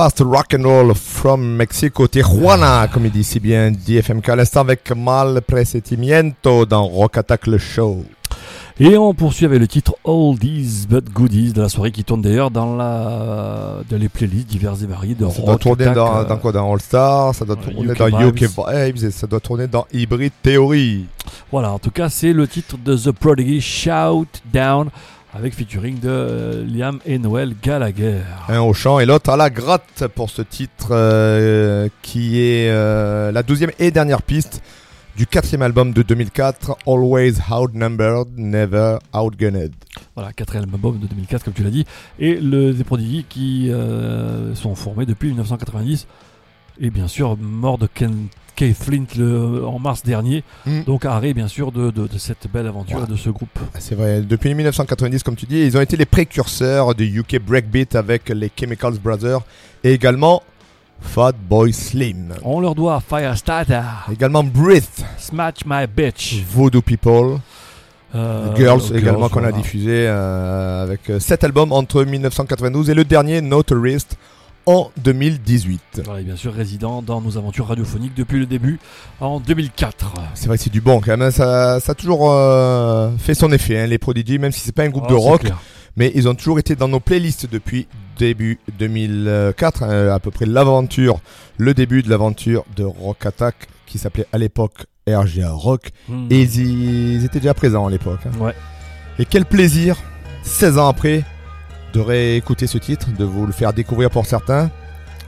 Fast rock and roll from Mexico, Tijuana, comme il dit si bien DFMK à l'instant avec Mal Presentimiento dans Rock Attack le show. Et on poursuit avec le titre Oldies But Goodies de la soirée qui tourne d'ailleurs dans, la, dans les playlists diverses et variées de Ça doit Rock tourner Attack, dans, euh, dans quoi? Dans All Star, ça doit tourner UK dans UK. Vibes et ça doit tourner dans Hybrid Theory. Voilà, en tout cas, c'est le titre de The Prodigy Shout Down avec featuring de euh, Liam et Noel Gallagher. Un au chant et l'autre à la gratte pour ce titre euh, qui est euh, la douzième et dernière piste du quatrième album de 2004, Always Outnumbered, Never Outgunned. Voilà, quatrième album de 2004, comme tu l'as dit. Et le, des Prodigy qui euh, sont formés depuis 1990. Et bien sûr, mort de Ken, Keith Flint le- en mars dernier. Mm. Donc, arrêt, bien sûr, de, de- de cette belle aventure Ouais. de ce groupe. C'est vrai, depuis 1990, comme tu dis, ils ont été les précurseurs du UK Breakbeat avec les Chemicals Brothers et également Fat Boy Slim. On leur doit Firestarter, Également Breath, Smash My Bitch, Voodoo People, euh, Girls également qu'on a diffusé euh, avec euh, sept albums entre 1992 et le dernier Notarist en 2018. Voilà, et bien sûr, résident dans nos aventures radiophoniques depuis le début en 2004. C'est vrai que c'est du bon quand même, hein, ça, ça a toujours euh, fait son effet, hein, les Prodigy, même si c'est pas un groupe Oh, de rock, mais ils ont toujours été dans nos playlists depuis début 2004, hein, à peu près l'aventure, le début de l'aventure de Rock Attack qui s'appelait à l'époque RGA Rock, Hmm. et ils, y- ils étaient déjà présents à l'époque. hein. Ouais. Et quel plaisir, 16 ans après, de réécouter ce titre, de vous le faire découvrir pour certains,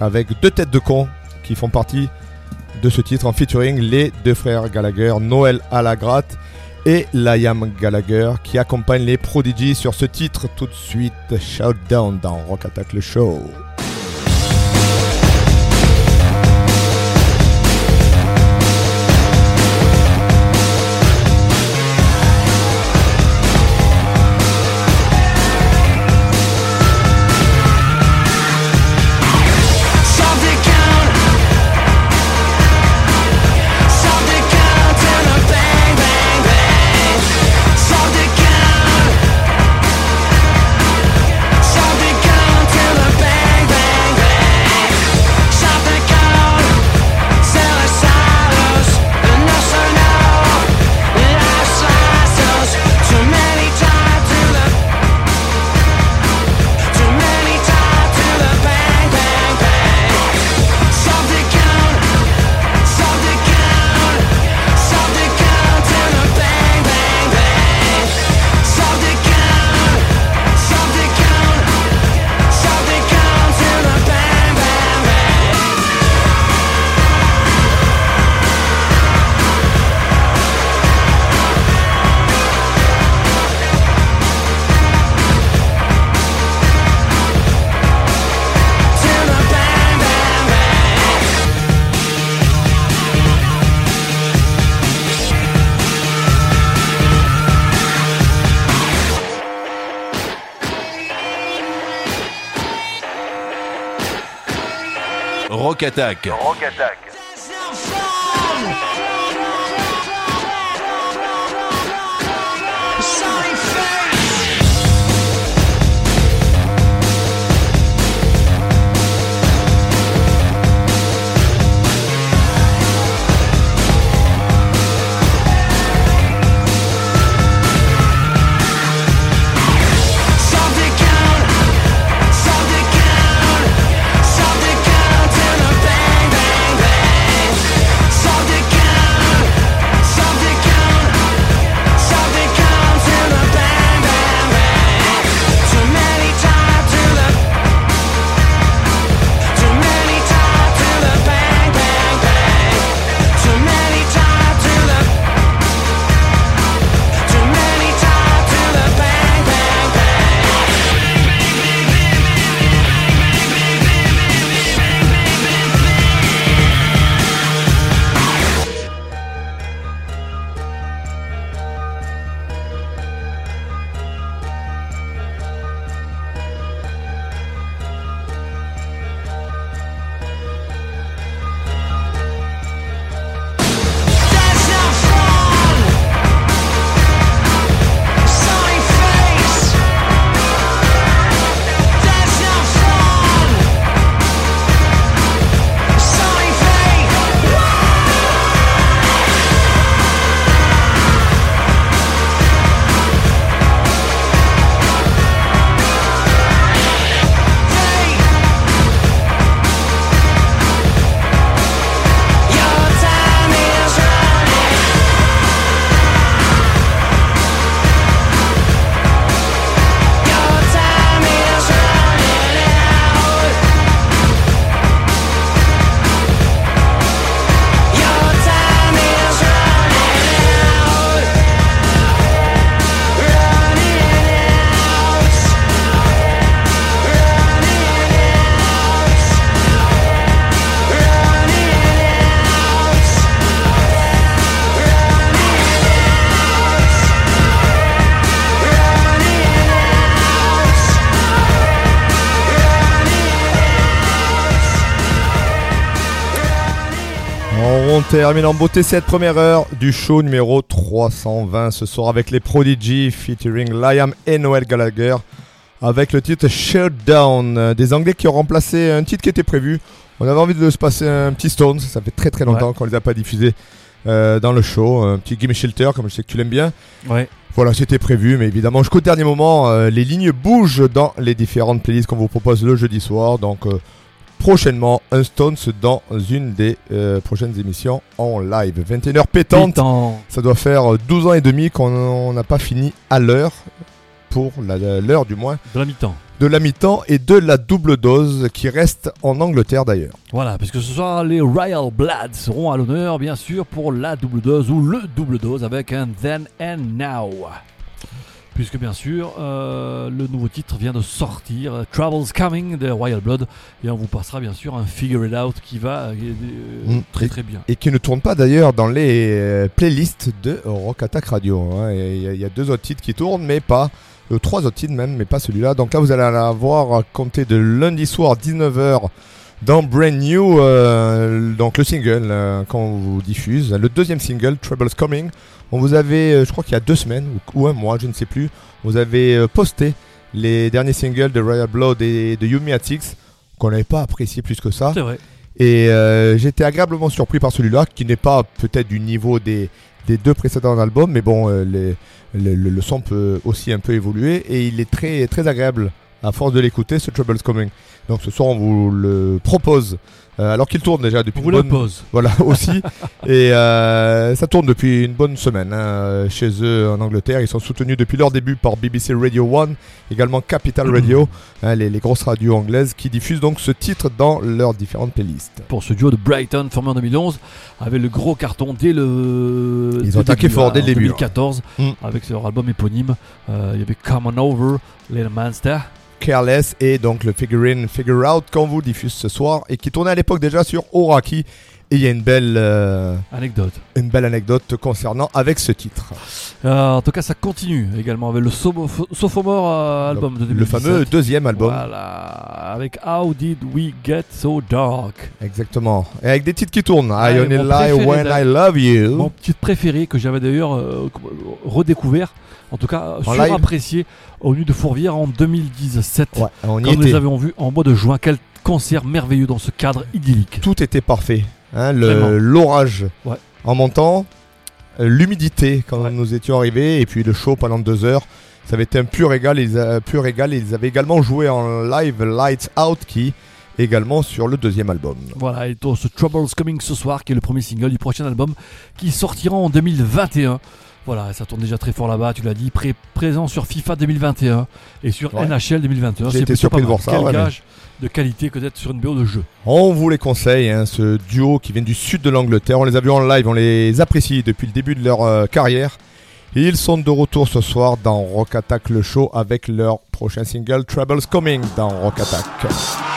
avec deux têtes de cons qui font partie de ce titre en featuring les deux frères Gallagher, Noël à la gratte et Liam Gallagher qui accompagnent les Prodigy sur ce titre tout de suite Shout Down dans Rock Attack le show. Rock Attack. Termine en beauté cette première heure du show numéro 320 ce soir avec les Prodigy featuring Liam et Noel Gallagher avec le titre Shutdown euh, des Anglais qui ont remplacé un titre qui était prévu. On avait envie de se passer un petit Stones, ça fait très très longtemps qu'on les a pas diffusés euh, dans le show, un petit Gimme Shelter comme je sais que tu l'aimes bien. Ouais. Voilà, c'était prévu, mais évidemment jusqu'au dernier moment, euh, les lignes bougent dans les différentes playlists qu'on vous propose le jeudi soir. Donc euh, prochainement, un Stones dans une des euh, prochaines émissions en live. 21h pétante. Pétant. Ça doit faire euh, 12 ans et demi qu'on n'a pas fini à l'heure, pour l'heure du moins, De la mi-temps. de la mi-temps et de la double dose qui reste en Angleterre d'ailleurs. Voilà, puisque ce soir, les Royal Blood seront à l'honneur, bien sûr, pour la double dose ou le double dose avec un Then and Now. Puisque, bien sûr, euh, le nouveau titre vient de sortir, euh, Troubles Coming de Royal Blood, et on vous passera, bien sûr, un Figure It Out qui va euh, Mm. très très bien. Et qui ne tourne pas d'ailleurs dans les euh, playlists de Rock Attack Radio. hein. Il y, a- il y a deux autres titres qui tournent, mais pas. trois autres titres même, mais pas celui-là. Donc là, vous allez la voir à compter de lundi soir 19h dans Brand New, donc le single qu'on vous diffuse, le deuxième single, Troubles Coming. On vous avait, euh, je crois qu'il y a deux semaines ou, un mois, je ne sais plus, vous avez euh, posté les derniers singles de Royal Blood et de Yumi Atix qu'on n'avait pas apprécié plus que ça. C'est vrai. Et euh, j'étais agréablement surpris par celui-là, qui n'est pas peut-être du niveau des, des deux précédents albums, mais bon, euh, les- le, le- le son peut aussi un peu évoluer, et il est très, très agréable à force de l'écouter, ce Troubles Coming. Donc ce soir, on vous le propose, euh, alors qu'il tourne déjà depuis vous une le bonne... pose. Voilà, aussi. et euh, ça tourne depuis une bonne semaine hein, chez eux en Angleterre. Ils sont soutenus depuis leur début par BBC Radio 1, également Capital Radio, hein, les, les grosses radios anglaises qui diffusent donc ce titre dans leurs différentes playlists. Pour ce duo de Brighton formé en 2011, avait le gros carton dès le. Ils ont le attaqué fort hein, dès le en début, 2014, Mm. avec leur album éponyme. Euh, il y avait Come On Over, Little Monster. Careless et donc le Figure In, Figure Out qu'on vous diffuse ce soir et qui tournait à l'époque déjà sur Oraki Et il y a une belle, euh, Anecdote. une belle anecdote concernant avec ce titre. Euh, en tout cas, ça continue également avec le Sophomore euh, album de 2017. Le fameux deuxième album. Voilà, avec How Did We Get So Dark Exactement. Et avec des titres qui tournent. I Ouais, only lie when I love you. Mon petit préféré que j'avais d'ailleurs redécouvert, en tout cas surapprécié au Nu de Fourvière en 2017. Ouais, on y quand nous les avions vus en mois de juin. Quel concert merveilleux dans ce cadre idyllique. Tout était parfait. Hein, L'orage Ouais. en montant, euh, l'humidité quand nous étions arrivés, et puis le show pendant deux heures. Ça avait été un pur régal. Ils, a- pur régal. Ils avaient également joué en live Lights Out, qui également sur le deuxième album. Voilà, et tout ce Troubles Coming ce soir, qui est le premier single du prochain album, qui sortira en 2021. Voilà, ça tourne déjà très fort là-bas, tu l'as dit, pré- présent sur FIFA 2021 et sur Ouais. NHL 2021. J'ai C'est été surpris de voir ça, ouais, gage de qualité que d'être sur une BO de jeu. On vous les conseille, hein, ce duo qui vient du sud de l'Angleterre. On les a vus en live, on les apprécie depuis le début de leur euh, carrière. Ils sont de retour ce soir dans Rock Attack le show avec leur prochain single Troubles Coming dans Rock Attack.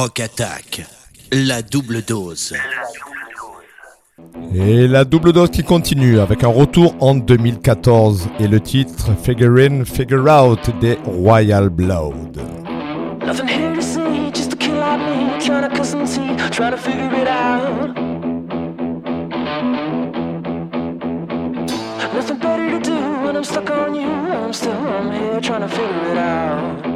Rock Attack, la double dose. Et la double dose qui continue avec un retour en 2014 et le titre Figure In, Figure Out des Royal Blood. Nothing here to see, just a kid like me trying to cut some teeth, trying to figure it out. Nothing better to do when I'm stuck on you. I'm still I'm here trying to figure it out.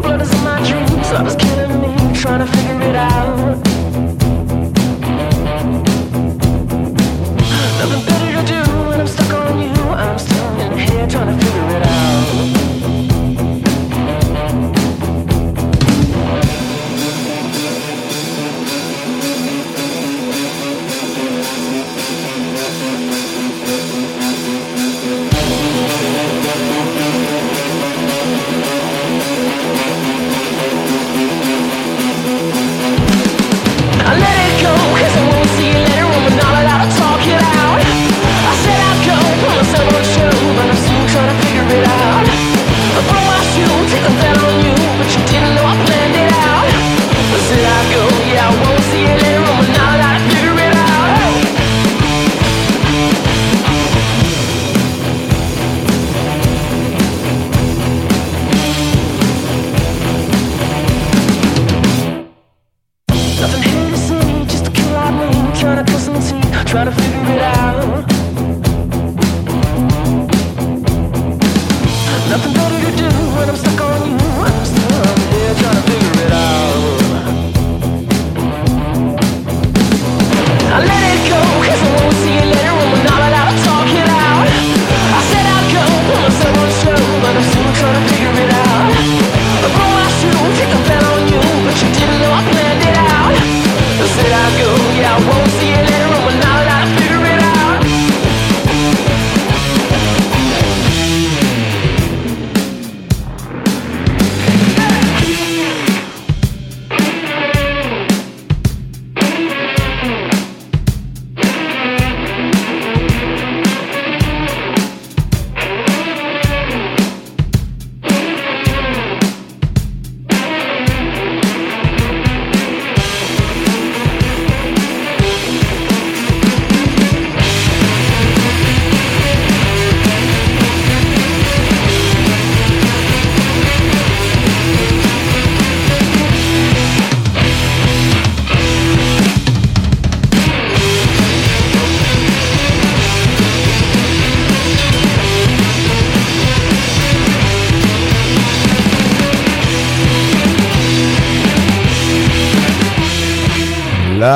Blood is in my dreams. Love is killing me, trying to figure it out.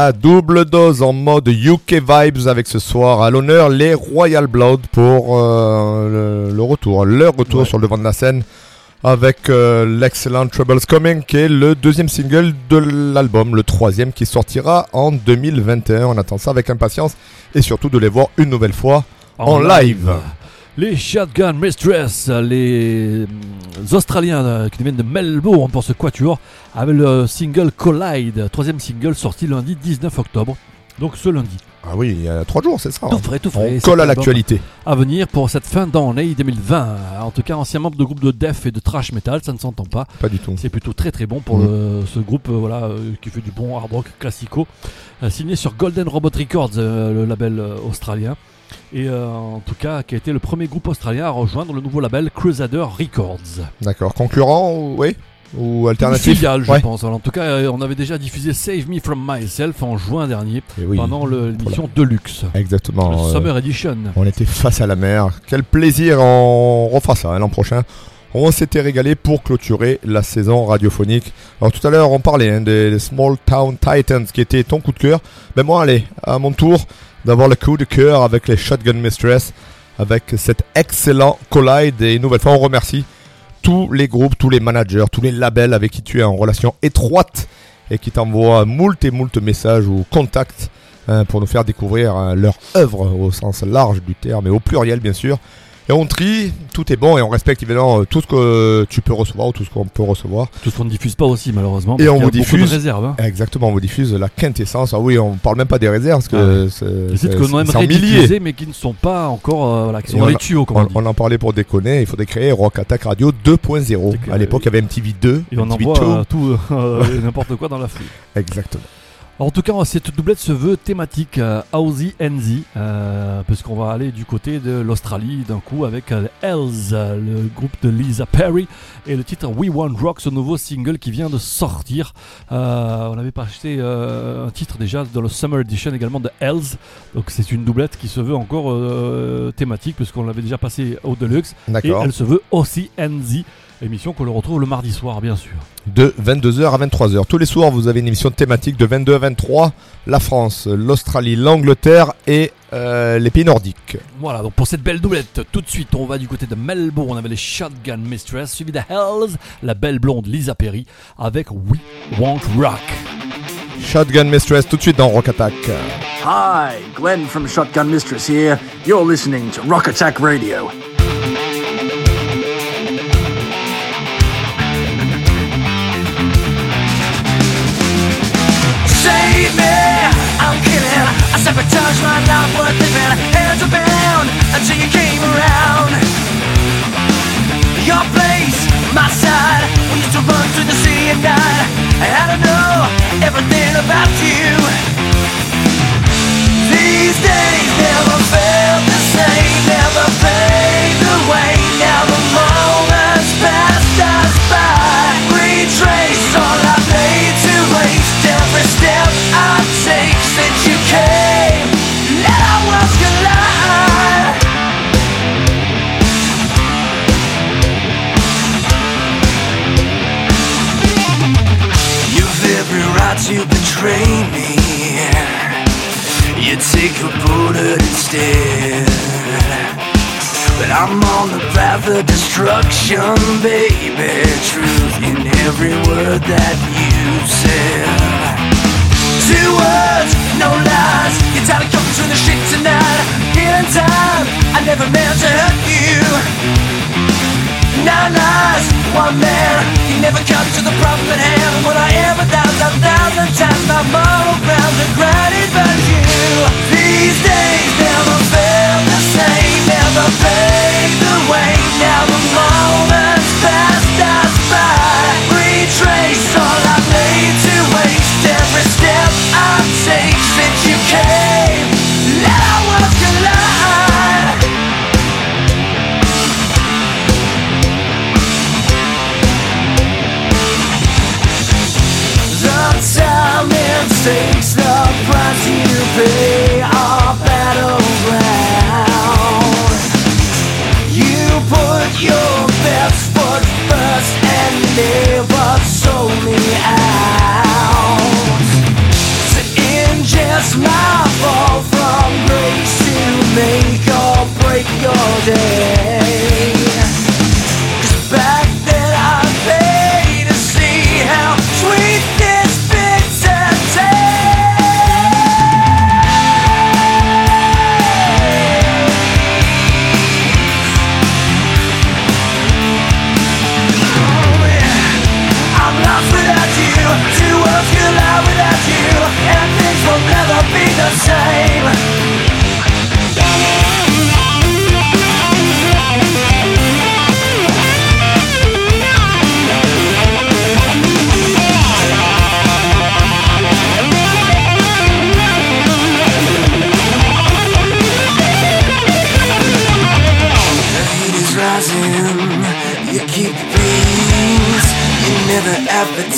La double dose en mode UK Vibes avec ce soir à l'honneur les Royal Blood pour euh, le, le retour, leur retour sur le devant de la scène avec euh, l'excellent Troubles Coming qui est le deuxième single de l'album, le troisième qui sortira en 2021. On attend ça avec impatience et surtout de les voir une nouvelle fois en, live. Les Shotgun Mistress, les hum, Australiens euh, qui viennent de Melbourne pour ce quatuor, avec le single Collide, troisième single sorti lundi 19 octobre. Donc ce lundi. Ah oui, il y a trois jours, c'est ça. Tout hein. frais, tout frais. On colle à l'actualité. À venir pour cette fin d'année 2020. En tout cas, ancien membre de groupe de death et de trash metal, ça ne s'entend pas. Pas du tout. C'est plutôt très très bon pour le- ce groupe euh, voilà, euh, qui fait du bon hard rock classico. Euh, signé sur Golden Robot Records, euh, le label euh, australien. Et euh, en tout cas, qui a été le premier groupe australien à rejoindre le nouveau label Crusader Records. D'accord. Concurrent, ou- oui? Ou alternatif? Filiale, je Ouais. pense. Alors, en tout cas, euh, on avait déjà diffusé Save Me From Myself en juin dernier oui. pendant l'émission Deluxe. Exactement. Le euh, Summer Edition. On était face à la mer. Quel plaisir, on refera ça hein, l'an prochain. On s'était régalé pour clôturer la saison radiophonique. Alors tout à l'heure, on parlait hein, des, des Small Town Titans qui était ton coup de cœur. Mais moi, allez, à mon tour d'avoir le coup de cœur avec les Shotgun Mistress, avec cet excellent Collide. Et une nouvelle fois, on remercie tous les groupes, tous les managers, tous les labels avec qui tu es en relation étroite et qui t'envoient moult et moult messages ou contacts hein, pour nous faire découvrir hein, leur œuvre au sens large du terme et au pluriel bien sûr. Et on trie, tout est bon et on respecte évidemment euh, tout ce que tu peux recevoir ou tout ce qu'on peut recevoir. Tout ce qu'on ne diffuse pas aussi, malheureusement. Et on qu'il y a vous beaucoup diffuse. de réserves. hein. Exactement, on vous diffuse la quintessence. Ah oui, on parle même pas des réserves parce que c'est Des c'est- que en aimerait diffuser, mais qui ne sont pas encore. euh, voilà, qui sont Et dans on les tuyaux, comme on, on dit. on en parlait pour déconner, il faudrait créer Rock Attack Radio 2.0. que- À l'époque, il y avait MTV 2, Et on envoie 2. euh, tout, euh, et n'importe quoi dans la foule. Exactement. En tout cas, cette doublette se veut thématique euh, Aussie NZ, euh, puisqu'on va aller du côté de l'Australie d'un coup avec euh, Hells, euh, le groupe de Lisa Perry, et le titre We Want Rock, ce nouveau single qui vient de sortir. Euh, on avait pas acheté euh, un titre déjà dans le Summer Edition également de Hells, donc c'est une doublette qui se veut encore euh, thématique, puisqu'on l'avait déjà passé au Deluxe, et elle se veut aussi NZ, émission que l'on retrouve le mardi soir, bien sûr. De 22h à 23h. Tous les soirs, vous avez une émission thématique de 22 à 23. La France, l'Australie, l'Angleterre et euh, les pays nordiques. Voilà, donc pour cette belle doublette, tout de suite, on va du côté de Melbourne avec les Shotgun Mistress, suivi de Hells, la belle blonde Lisa Perry, avec We Want Rock. Shotgun Mistress tout de suite dans Rock Attack. Hi, Glenn from Shotgun Mistress here. You're listening to Rock Attack Radio. Sabotage my life worth living. Hands are bound until you came around. Your place, my side. We used to run through the at night. I don't know everything about you. These days never felt the same, never paved the way. Now the moments us by. Take a instead. But I'm on the path of destruction, baby. Truth in every word that you said. Two words, no lies. You're tired of coming through the shit tonight. In time, I never meant to hurt you. Lies, one man. You never come to the problem at hand. When I ever doubt a thousand times, my moral grounds are granted by you. These days never felt the same, never paved the way. Now the moments passed us by. Retrace all I've made to waste every step I take since you came. Day.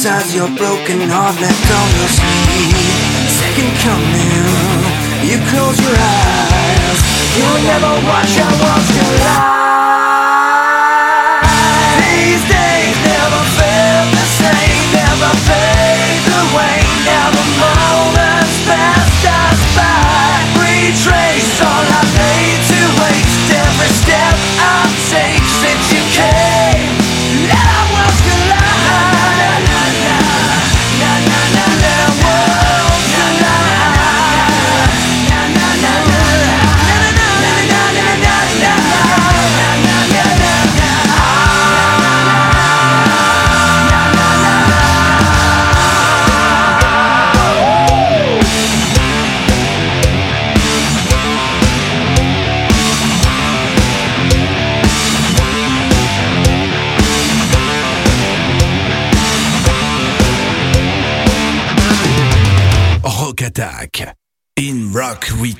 Advertise your broken heart left on your sleeve. Second coming. You close your eyes. You'll never watch our worlds collide. These days never the same. Never paved the way. Now the moments us by.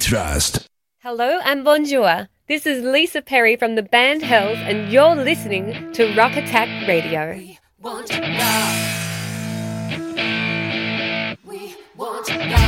Trust. Hello and bonjour. This is Lisa Perry from the band Hells, and you're listening to Rock Attack Radio. want love. We want love.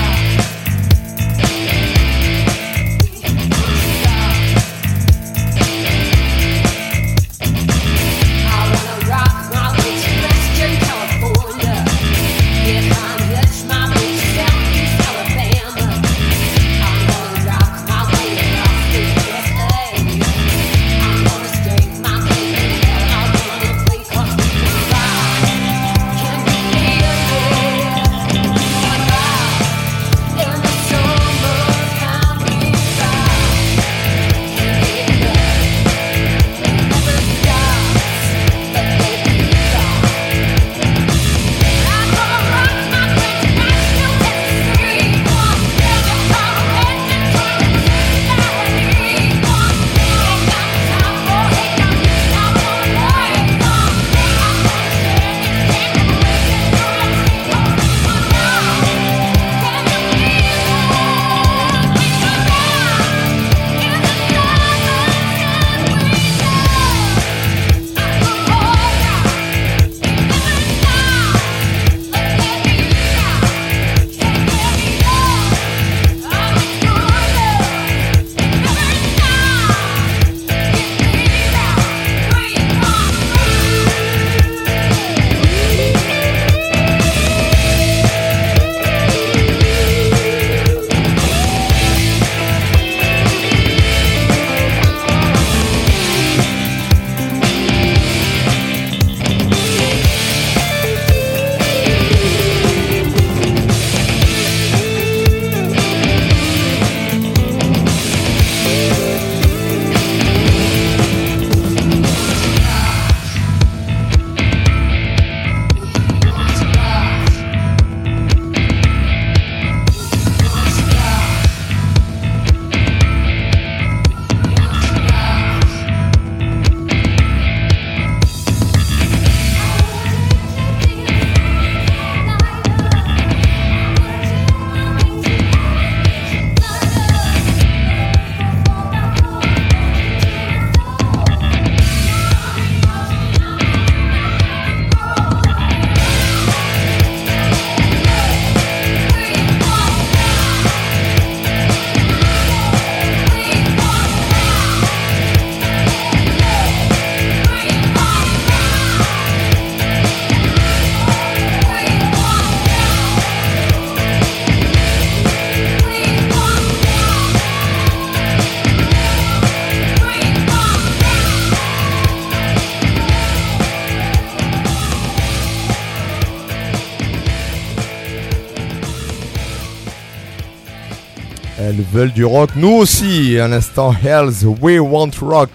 Veulent du rock. Nous aussi, à l'instant, Hells We Want Rock.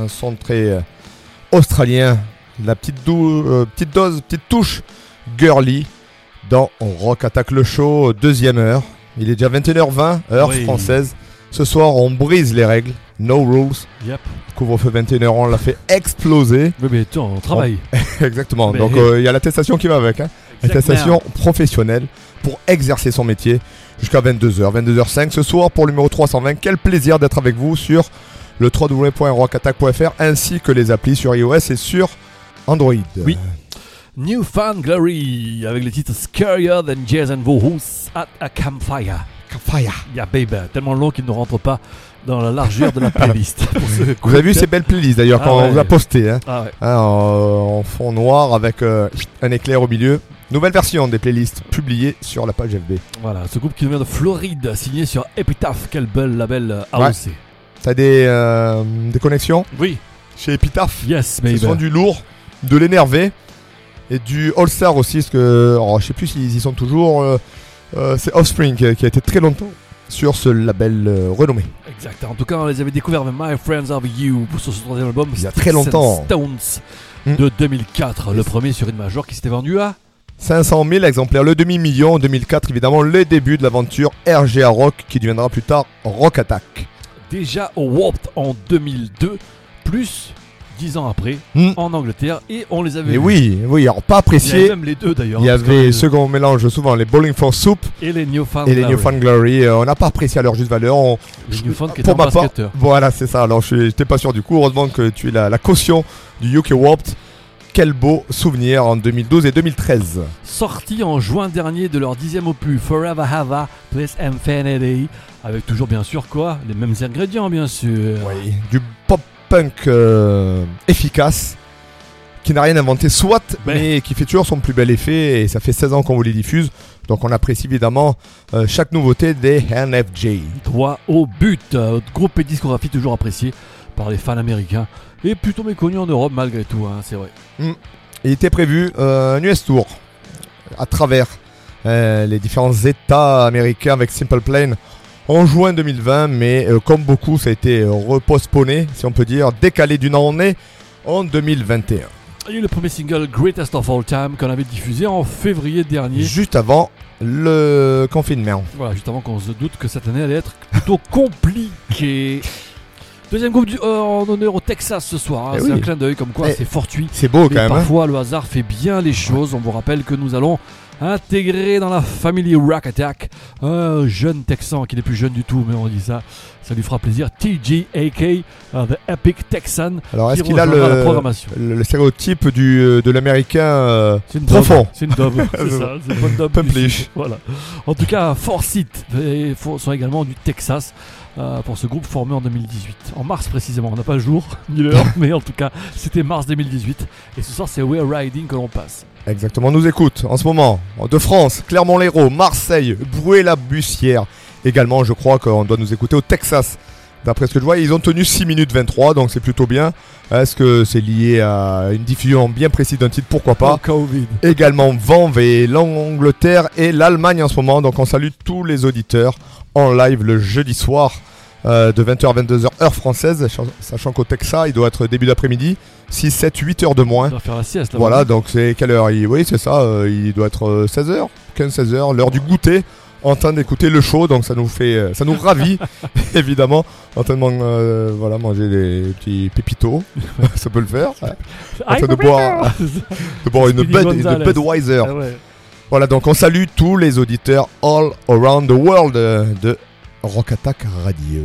Un son très euh, australien. La petite, dou- euh, petite dose, petite touche girly dans Rock Attack le Show, deuxième heure. Il est déjà 21h20, heure Oui. française. Ce soir, on brise les règles. No rules. Yep. Couvre-feu 21h, on l'a fait exploser. Oui, mais on travaille. Exactement. Mais- Donc, euh, il y a l'attestation qui va avec. Hein. Attestation professionnelle pour exercer son métier jusqu'à 22h. 22h05 ce soir pour le numéro 320. Quel plaisir d'être avec vous sur le www.rockattack.fr ainsi que les applis sur iOS et sur Android. Oui. New Fan Glory avec le titre Scarier Than Jason Voorhoes at a Campfire. Campfire. Yeah, baby. Tellement long qu'il ne rentre pas dans la largeur de la playlist. Vous avez vu ces belles playlists d'ailleurs Ah quand ouais. on vous a posté. Hein, Ah ouais. Hein, en, en fond noir avec euh, un éclair au milieu. Nouvelle version des playlists publiées sur la page FB. Voilà, ce groupe qui vient de Floride, signé sur Epitaph, quel bel label euh, Ouais. AOC. T'as des, euh, des connexions Oui. Chez Epitaph Yes, Ce baby. sont du lourd, de l'énervé et du All-Star aussi. Parce que, alors, je sais plus s'ils y sont toujours. euh, euh, c'est Offspring qui a, été très longtemps sur ce label euh, renommé. Exact. En tout cas, on les avait découverts avec My Friends of You pour ce troisième album. Il y a très longtemps. Stones Hmm. de 2004. Le premier sur une major qui s'était vendu à 500 000 exemplaires, le demi-million en 2004, évidemment, le début de l'aventure RGA Rock qui deviendra plus tard Rock Attack. déjà au Warped en 2002, plus dix ans après, Hmm. en Angleterre, et on les avait vus. oui, oui, alors pas Il y apprécié. avait même les deux d'ailleurs. Il y avait ceux qu'on mélange souvent, les Bowling for Soup Et les Newfound et les Glory. Newfound Glory. Euh, on n'a pas apprécié à leur juste valeur. On- Les Newfound qui étaient pour ma part, voilà, c'est ça. Alors, je n'étais pas sûr du coup. Heureusement que tu es la, la caution du UK Warped. Quel beau souvenir en 2012 et 2013. Sorti en juin dernier de leur dixième opus Forever Hava Place Infinity, avec toujours bien sûr quoi Les mêmes ingrédients bien sûr. Oui, du pop-punk euh, efficace qui n'a rien inventé, soit, Ben. mais qui fait toujours son plus bel effet. Et ça fait 16 ans qu'on vous les diffuse. Donc, on apprécie évidemment euh, chaque nouveauté des NFJ. Droit au but. Euh, groupe et discographie toujours apprécié par les fans américains et plutôt méconnu en Europe malgré tout, hein, c'est vrai. Il était prévu euh, un US Tour à travers euh, les différents États américains avec Simple Plan en juin 2020, mais euh, comme beaucoup, ça a été repostponé, si on peut dire, décalé d'une année en 2021. Et le premier single Greatest of All Time qu'on avait diffusé en février dernier. Juste avant le confinement. Voilà, juste avant qu'on se doute que cette année allait être plutôt compliquée. Deuxième groupe du, euh, en honneur au Texas ce soir. hein. Eh c'est oui. un clin d'œil comme quoi Eh, c'est fortuit. C'est beau quand même. hein. parfois le hasard fait bien les choses. On vous rappelle que nous allons intégrer dans la famille Rock Attack un jeune Texan qui n'est plus jeune du tout, mais on dit ça, ça lui fera plaisir. TG AK, euh, The Epic Texan. Alors, est-ce qui qu'il a le, programmation. le, le stéréotype du, euh, de l'américain euh, C'est une daube. profond? C'est une daube. c'est ça. C'est une sud. Voilà. En tout cas, Four Seat et fo- sont également du Texas. Euh, pour ce groupe formé en 2018, en mars précisément, on n'a pas le jour ni l'heure, mais en tout cas c'était mars 2018 et ce soir c'est We're Riding que l'on passe. Exactement, on nous écoute en ce moment de France, Clermont-Lérault, Marseille, Brouet-la-Bussière. Également, je crois qu'on doit nous écouter au Texas. D'après ce que je vois, ils ont tenu 6 minutes 23, donc c'est plutôt bien. Est-ce que c'est lié à une diffusion bien précise d'un titre? Pourquoi pas? Covid. Également Vanves et l'Angleterre et l'Allemagne en ce moment. Donc on salue tous les auditeurs en live le jeudi soir euh, de 20h à 22h heure française, sach- sachant qu'au Texas il doit être début d'après-midi, 6, 7, 8 heures de moins. Va faire la sieste. là, Voilà, donc c'est quelle heure? Il... Oui, c'est ça, euh, il doit être 16h, 15-16h, l'heure du goûter, en train d'écouter le show, donc ça nous fait, euh, ça nous ravit, évidemment, en train de man- euh, voilà, manger des petits pépitos, ça peut le faire, en train de boire, de boire une. Budweiser. Ah ouais. Voilà, donc on salue tous les auditeurs all around the world euh, de Rock Attack Radio.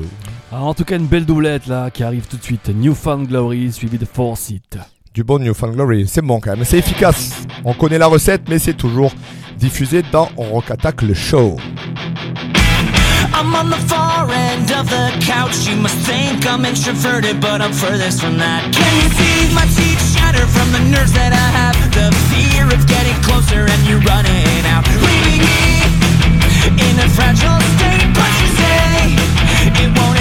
Ah, en tout cas, une belle doublette là qui arrive tout de suite. Newfound Glory suivi de Four Seat. Du bon Newfound Glory, c'est bon quand même, c'est efficace. On connaît la recette, mais c'est toujours diffusé dans Rock Attack le show. I'm on the far end of the couch. You must think I'm introverted, but I'm furthest from that. Can you see my teeth shatter from the nerves that I have? The fear of getting closer and you running out. Leaving me in a fragile state, but you say it won't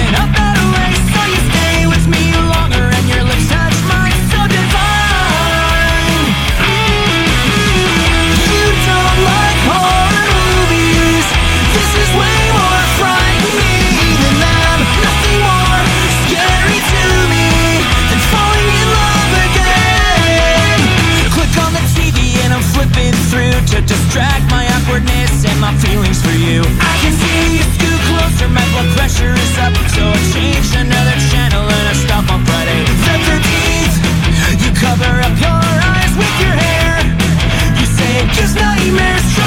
hide my feelings for you. I can see you scoot closer, my blood pressure is up So I change another channel and I stop on Friday. The 13th, you cover up your eyes with your hair. You say it gives nightmares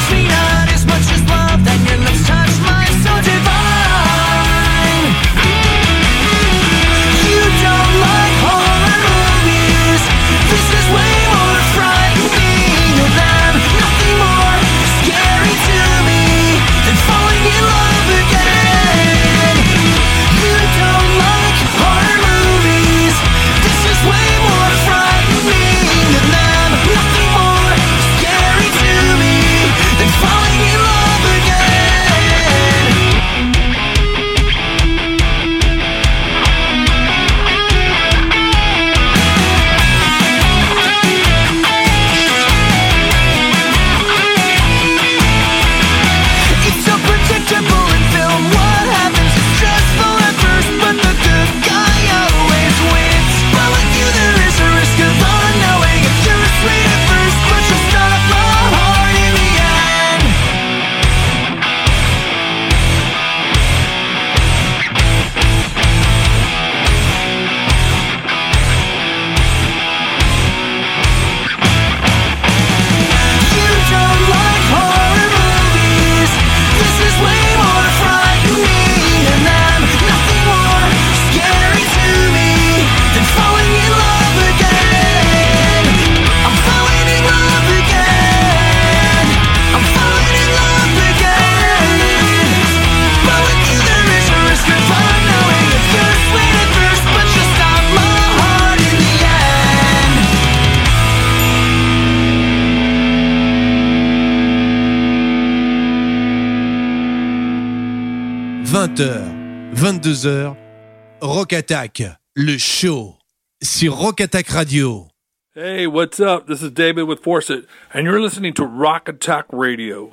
Rock Attack, le show sur Rock Attack Radio. Hey, what's up? This is David with Force and you're listening to Rock Attack Radio.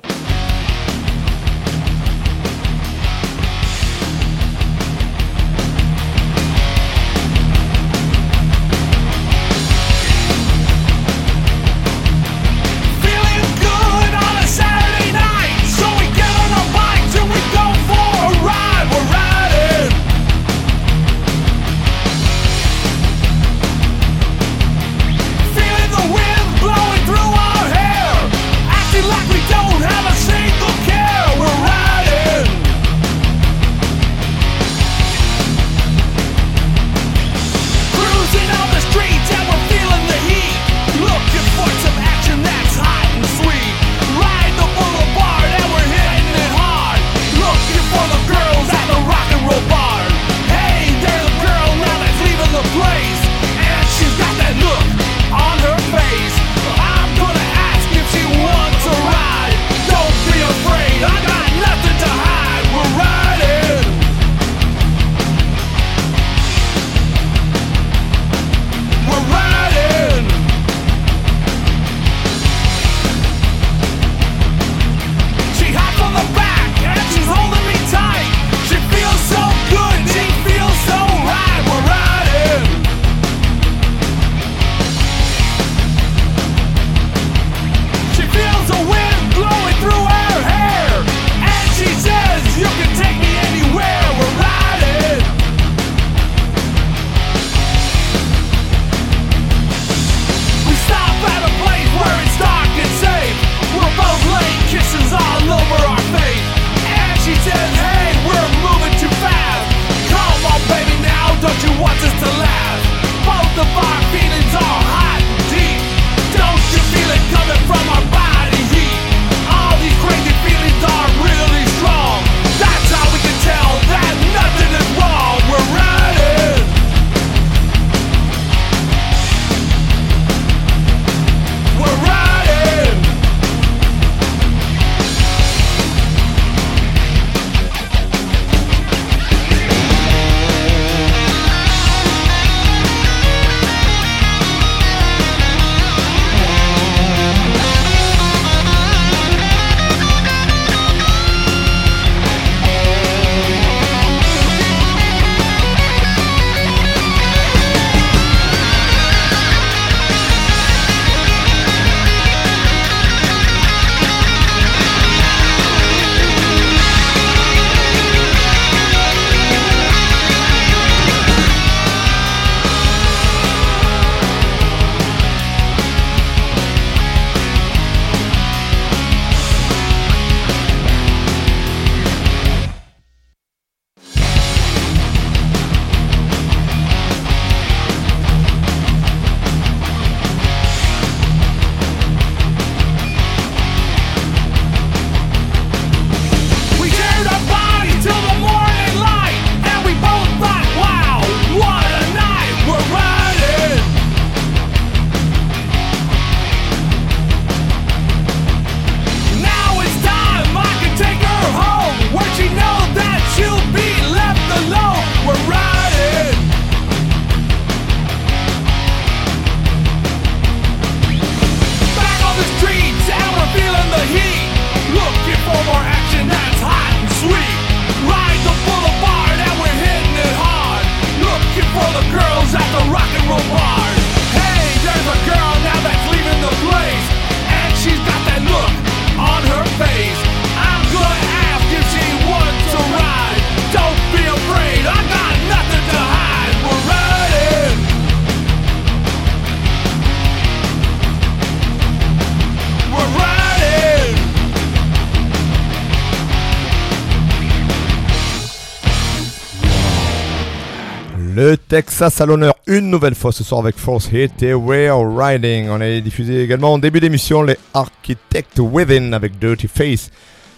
Texas à l'honneur une nouvelle fois ce soir avec Force Hit et We're Riding. On a diffusé également en début d'émission les Architect Within avec Dirty Face.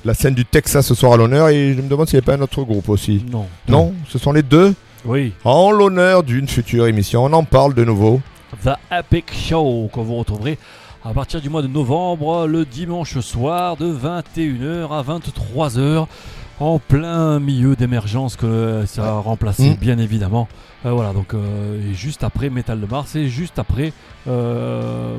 La scène du Texas ce soir à l'honneur et je me demande s'il n'y a pas un autre groupe aussi. Non. Non, ce sont les deux Oui. En l'honneur d'une future émission, on en parle de nouveau. The Epic Show que vous retrouverez à partir du mois de novembre, le dimanche soir de 21h à 23h, en plein milieu d'émergence que ça a remplacé Mm. bien évidemment. Euh, voilà, donc euh, et juste après Metal de Mars et juste après euh,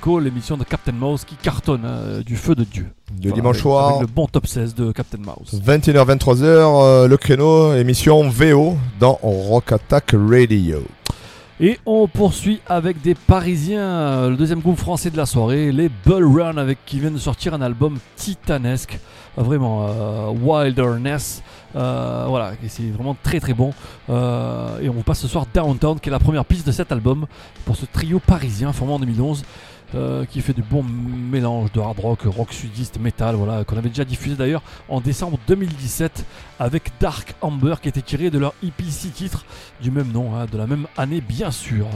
Co, l'émission de Captain Mouse qui cartonne hein, du feu de Dieu. Le dimanche soir. Avec le bon top 16 de Captain Mouse. 21h, 23h, euh, le créneau, émission VO dans Rock Attack Radio. Et on poursuit avec des Parisiens, euh, le deuxième groupe français de la soirée, les Bull Run, avec qui viennent de sortir un album titanesque, euh, vraiment euh, Wilderness. Euh, voilà, c'est vraiment très très bon. Et on vous passe ce soir Downtown, qui est la première piste de cet album pour ce trio parisien formé en 2011. Euh, qui fait du bon mélange de hard rock, rock sudiste, metal, voilà, qu'on avait déjà diffusé d'ailleurs en décembre 2017 avec Dark Amber qui était tiré de leur EPC titre du même nom, hein, de la même année bien sûr.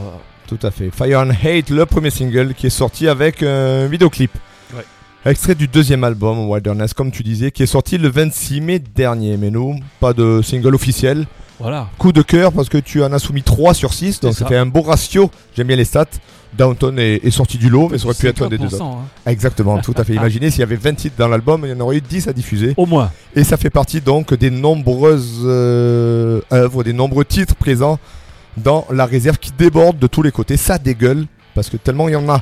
Tout à fait. Fire and Hate, le premier single qui est sorti avec un vidéoclip. Ouais. Extrait du deuxième album, Wilderness, comme tu disais, qui est sorti le 26 mai dernier. Mais nous, pas de single officiel. Voilà. Coup de cœur parce que tu en as soumis 3 sur 6, donc ça fait un beau ratio. J'aime bien les stats. Downton est, est sorti du lot, mais ça aurait pu être un des deux 50%, autres. hein. Exactement, tout à fait. Imaginez s'il y avait 20 titres dans l'album, il y en aurait eu 10 à diffuser. Au moins. Et ça fait partie donc des nombreuses euh, œuvres, des nombreux titres présents dans la réserve qui déborde de tous les côtés. Ça dégueule, parce que tellement il y en a.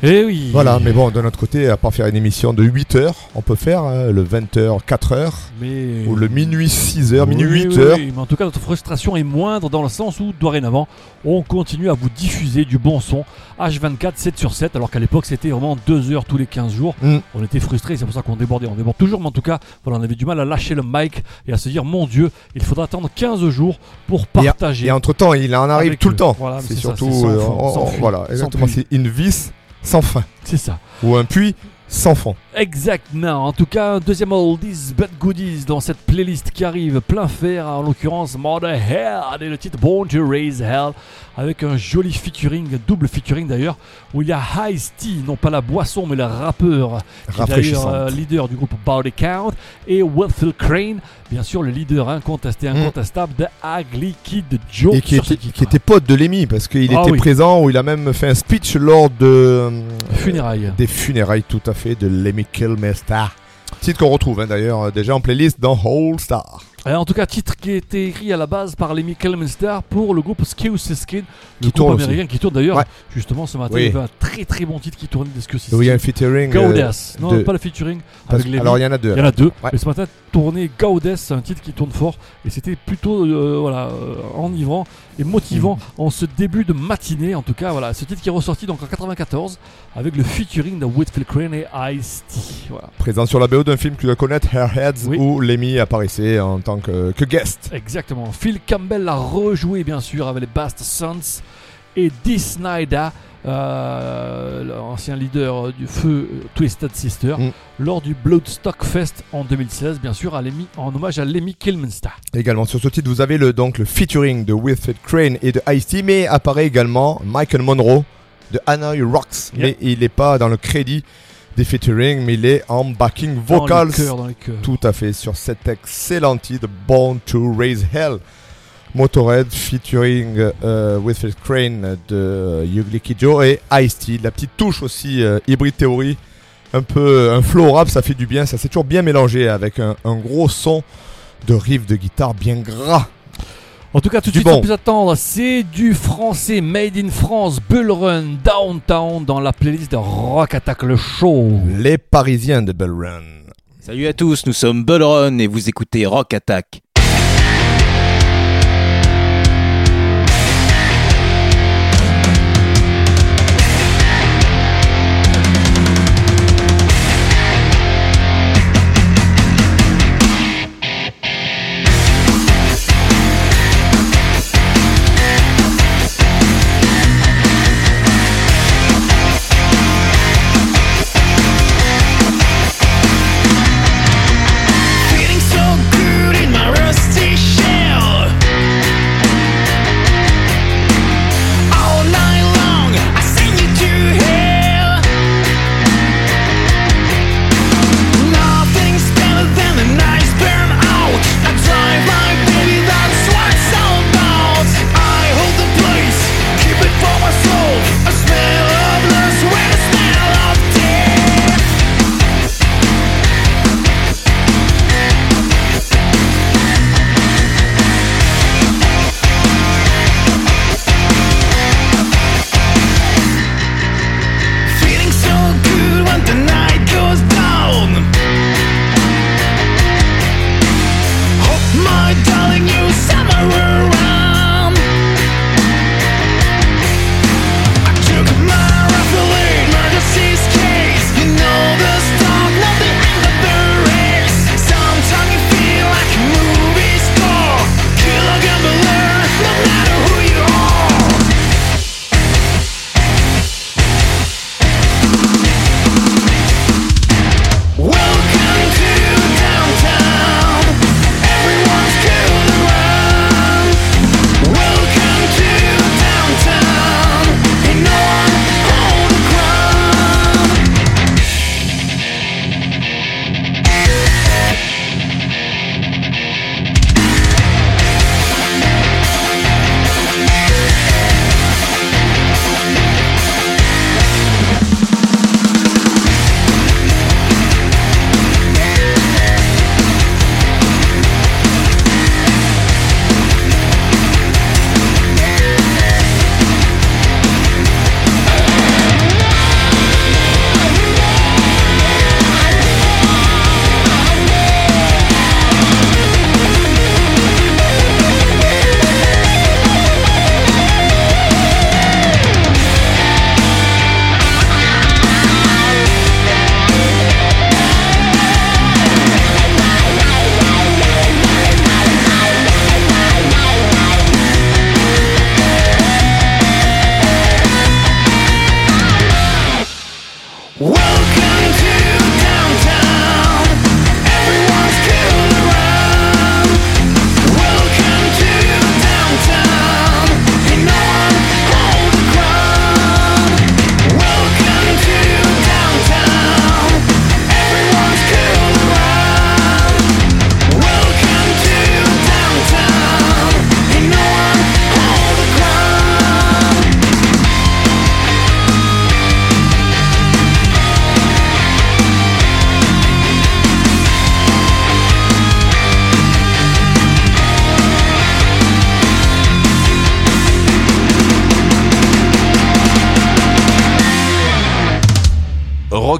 Eh oui. Voilà, mais bon, de notre côté, à part faire une émission de 8 heures, on peut faire hein, le 20h, 4 heures, Mais... ou le minuit 6 heures, minuit Oui, 8 oui, heures. oui, mais en tout cas, notre frustration est moindre dans le sens où, dorénavant, on continue à vous diffuser du bon son H24, 7 sur 7, alors qu'à l'époque, c'était vraiment 2 heures tous les 15 jours. Mm. On était frustrés, c'est pour ça qu'on débordait. On déborde toujours, mais en tout cas, voilà, on avait du mal à lâcher le mic et à se dire, mon Dieu, il faudra attendre 15 jours pour Et, partager. et entre temps, il en arrive tout eux. le temps. Voilà, c'est ça, surtout, sans sans voilà, exactement, c'est une vis sans fin, C'est ça. ou un puits sans fond. Exactement. En tout cas, deuxième Oldies But Goodies dans cette playlist qui arrive plein fer, en l'occurrence Mother Hell et le titre Born to Raise Hell avec un joli featuring, double featuring d'ailleurs, où il y a Ice T, non pas la boisson mais le rappeur, qui est d'ailleurs euh, leader du groupe Body Count, et Wilfield Crane, bien sûr le leader incontesté, incontestable de Ugly Kid Joe et qui était, titre. qui était pote de Lemmy parce qu'il Ah était oui. présent où il a même fait un speech lors de euh, Funérailles. des funérailles tout à fait de Lemmy Kilmister. Titre qu'on retrouve hein, d'ailleurs euh, déjà en playlist dans Whole Star. Euh, en tout cas, titre qui a été écrit à la base par Lemmy Kilmister pour le groupe Skew Skin, le Qui groupe tourne aussi. américain qui tourne d'ailleurs. Ouais. Justement, ce matin, Oui. il y avait un très très bon titre qui tournait de Skew Où il y a un featuring. euh, Goddess. non, de- pas le featuring. Avec alors, il y en a deux, Il y en a deux. Ouais. Mais ce matin, tourné c'est un titre qui tourne fort. Et c'était plutôt euh, voilà, enivrant et motivant Mhm. en ce début de matinée. En tout cas, voilà, ce titre qui est ressorti donc en 94 avec le featuring de Whitfield Crane et Ice-T. Voilà. Présent sur la BO d'un film que tu dois connaître, Hairheads, Oui. où Lemmy apparaissait en tant que, que guest. Exactement. Phil Campbell l'a rejoué bien sûr avec les Bast Sons et Dee Snyder, euh, l'ancien leader du feu euh, Twisted Sister, Mm. lors du Bloodstock Fest en 2016, bien sûr, à Lemmy- en hommage à Lemmy Kilminster. Également sur ce titre, vous avez le, donc le featuring de Wilfred Crane et de Ice-T, mais apparaît également Michael Monroe de Hanoi Rocks. Yep. Mais il n'est pas dans le crédit des featuring, mais il est en backing Dans les vocals. chœurs, dans les chœurs. Tout à fait, sur cet excellent titre, Born to Raise Hell. Motorhead featuring euh, Wilfred Crane de Ugly Kid Joe et Ice-T. La petite touche aussi, euh, Hybrid Theory. Un peu un flow rap, ça fait du bien, ça s'est toujours bien mélangé avec un, un gros son de riff de guitare bien gras. En tout cas, tout de suite, bon. sans plus attendre, c'est du français Made in France, Bull Run Downtown dans la playlist de Rock Attack le show. Les Parisiens de Bell Run. Salut à tous, nous sommes Bullrun et vous écoutez Rock Attack.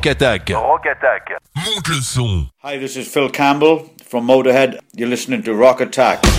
Rock Attack. Monte le son. Hi, this is Phil Campbell from Motorhead. You're listening to Rock Attack.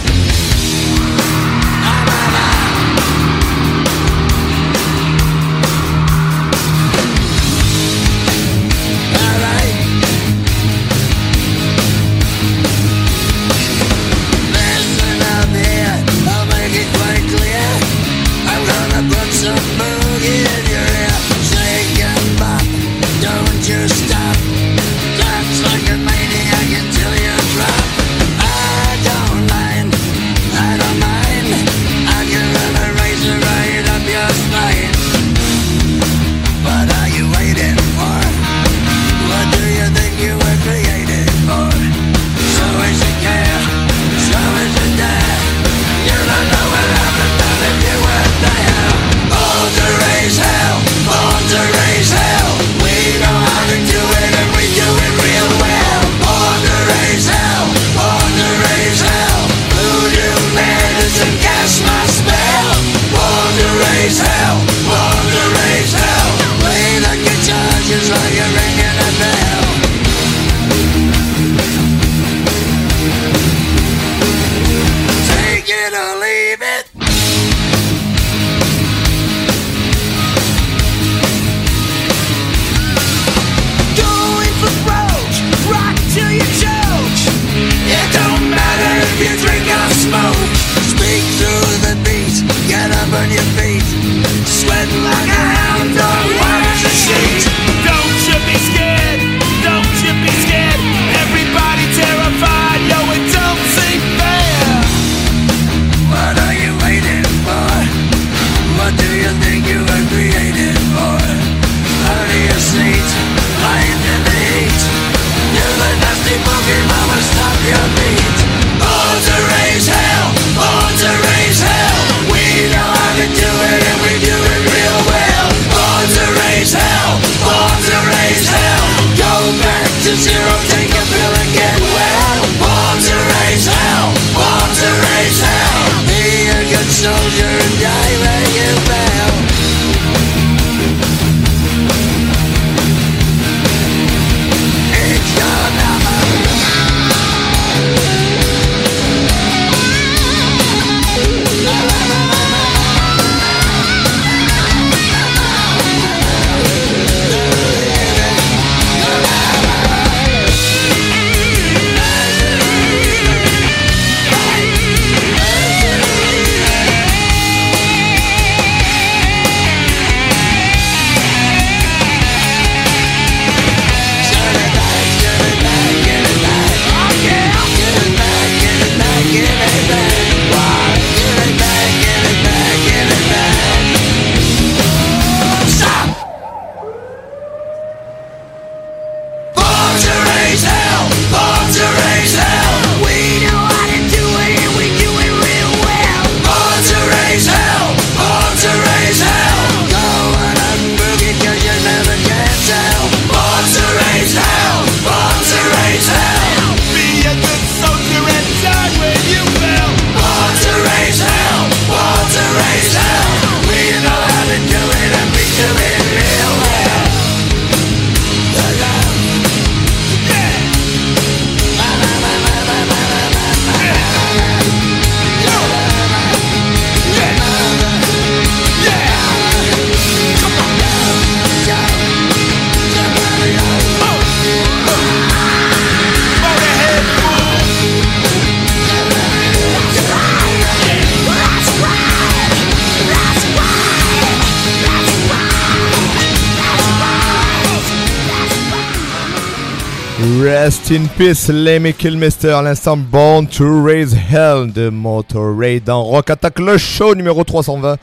In Peace, Lemmy Kilmister, l'instant Born to Raise Hell de Motorade dans Rock Attack, le show numéro 320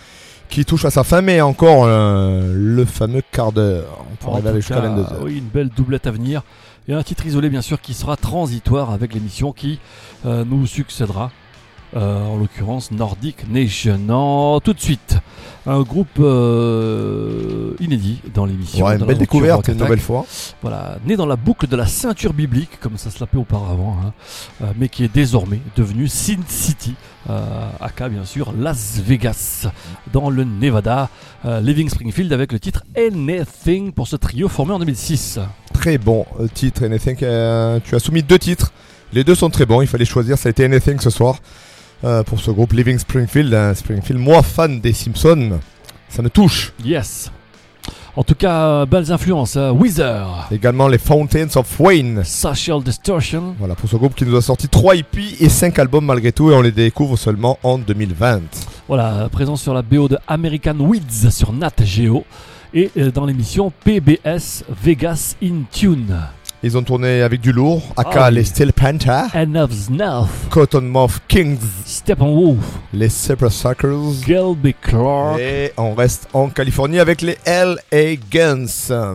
qui touche à sa fin, mais encore euh, le fameux quart d'heure. Pour arriver jusqu'à 22h. Oui, une belle doublette à venir. Et un titre isolé bien sûr qui sera transitoire avec l'émission qui euh, nous succédera euh, en l'occurrence Nordic Nation. Non, tout de suite, un groupe euh, inédit dans l'émission. Ouais, une belle découverte, une nouvelle fois. Voilà, né dans la boucle de la ceinture biblique, comme ça se l'appelait auparavant, hein, euh, mais qui est désormais devenu Sin City, euh, aka bien sûr Las Vegas, dans le Nevada, euh, Living Springfield avec le titre Anything pour ce trio formé en 2006. Très bon titre, Anything. tu as soumis deux titres. Les deux sont très bons. Il fallait choisir. Ça a été Anything ce soir euh, pour ce groupe Living Springfield. hein, Springfield, moi fan des Simpsons, ça me touche. Yes. En tout cas, euh, belles influences. euh, Weezer, Également les Fountains of Wayne. Social Distortion, Voilà pour ce groupe qui nous a sorti 3 EP et 5 albums malgré tout et on les découvre seulement en 2020. voilà, présent sur la BO de American Weeds sur Nat Geo et euh, dans l'émission PBS Vegas in Tune. Ils ont tourné avec du lourd, aka Ah les Steel Panther, Cottonmouth Kings, Steppenwolf, les Super Suckers. Gilby Clark. Et on reste en Californie avec les LA Guns.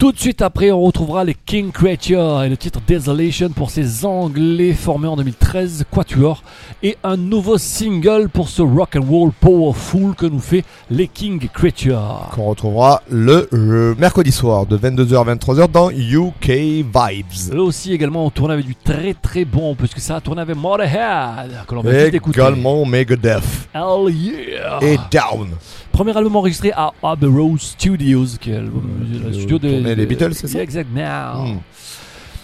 Tout de suite après, on retrouvera les King Creature et le titre Desolation pour ces Anglais formés en 2013, Quatuor, et un nouveau single pour ce rock and roll powerful que nous fait les King Creature. Qu'on retrouvera le euh, mercredi soir de 22h à 23h dans UK Vibes. Eux aussi également ont tourné avec du très très bon, puisque ça a tourné avec Motorhead, que l'on va écouter. Également Megadeth Hell yeah et Down. Premier album enregistré à Abbey Road Studios, qui est le, le studio des les Beatles, c'est ça Exactement. Hmm.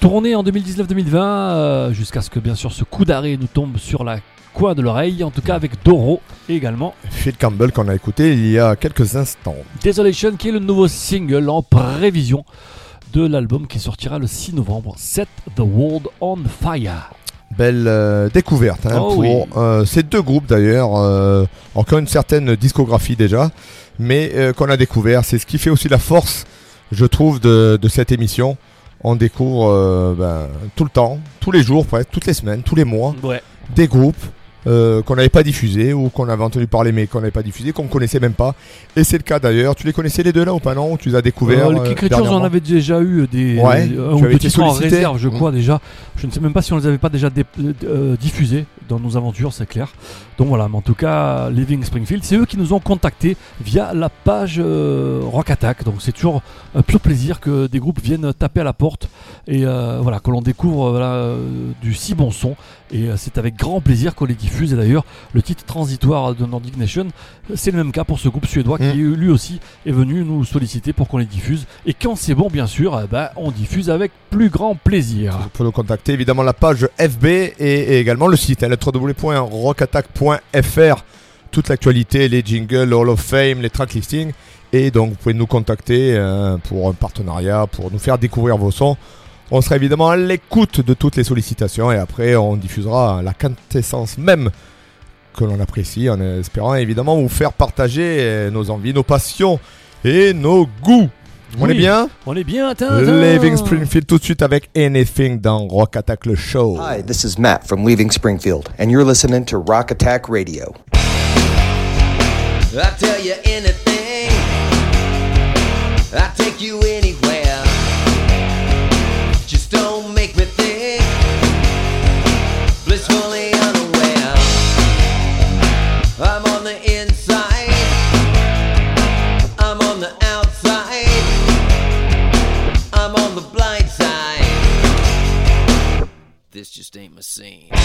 Tourné en 2019-2020, euh, jusqu'à ce que bien sûr ce coup d'arrêt nous tombe sur la coin de l'oreille, en tout cas avec Doro également. Phil Campbell qu'on a écouté il y a quelques instants. Desolation qui est le nouveau single en prévision de l'album qui sortira le 6 novembre, Set the World on Fire. Belle euh, découverte hein, Oh pour oui. euh, ces deux groupes d'ailleurs, euh, encore une certaine discographie déjà, mais euh, qu'on a découvert. C'est ce qui fait aussi la force, je trouve, de, de cette émission. On découvre ben, tout le temps, tous les jours, presque, toutes les semaines, tous les mois, Ouais. des groupes euh, qu'on n'avait pas diffusés ou qu'on avait entendu parler mais qu'on n'avait pas diffusés, qu'on ne connaissait même pas. Et c'est le cas d'ailleurs. Tu les connaissais les deux là ou pas non? Tu les as découverts Euh, euh, on dernièrement avait déjà eu des Ouais, euh, ou avais en réserve, je Mm. crois déjà. Je ne sais même pas si on les avait pas déjà dé- euh, diffusés dans nos aventures, c'est clair. Donc voilà, mais en tout cas, Living Springfield, c'est eux qui nous ont contactés via la page euh, Rock Attack. Donc c'est toujours un pur plaisir que des groupes viennent taper à la porte et euh, voilà que l'on découvre euh, voilà, euh, du si bon son. Et euh, c'est avec grand plaisir qu'on les diffuse. Et d'ailleurs, le titre transitoire de Nordic Nation, euh, c'est le même cas pour ce groupe suédois qui lui aussi est venu nous solliciter pour qu'on les diffuse. Et quand c'est bon, bien sûr, eh ben, on diffuse avec plus grand plaisir. Pour nous contacter, évidemment, la page FB et, et également le site, hein, www.rockattack.fr. Toute l'actualité, les jingles, Hall of Fame, les track listings. Et donc, vous pouvez nous contacter euh, pour un partenariat, pour nous faire découvrir vos sons. On sera évidemment à l'écoute de toutes les sollicitations et après, on diffusera la quintessence même que l'on apprécie en espérant évidemment vous faire partager euh, nos envies, nos passions et nos goûts. On Oui, est bien? On est bien, Tintin. Living Springfield tout de suite avec Anything dans Rock Attack le show. Hi, this is Matt from Leaving Springfield, and you're listening to Rock Attack Radio. I tell you anything, I take you anywhere. Just ain't my scene. What's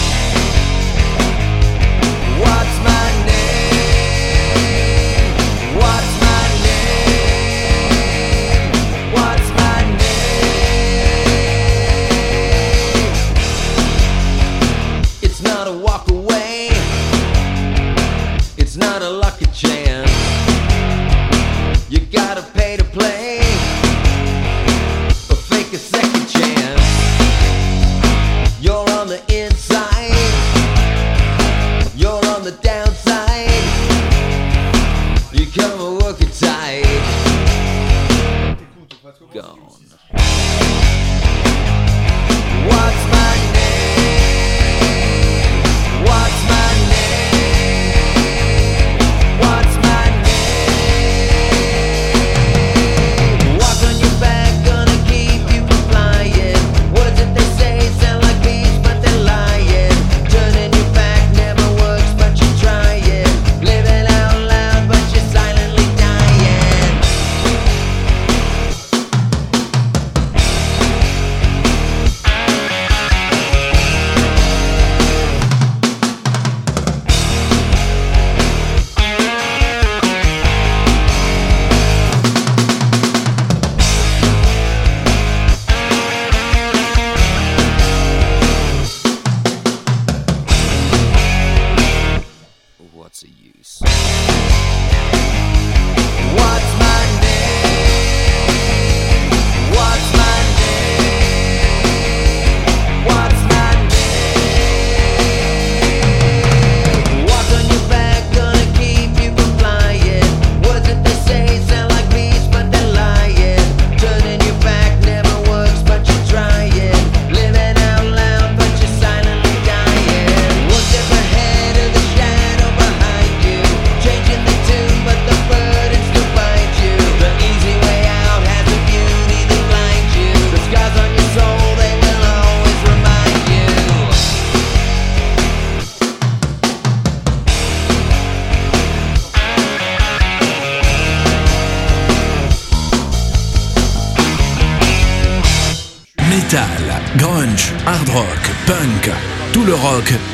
my name? What's my name? What's my name? It's not a walk away. It's not a lucky chance. You gotta pay to play go.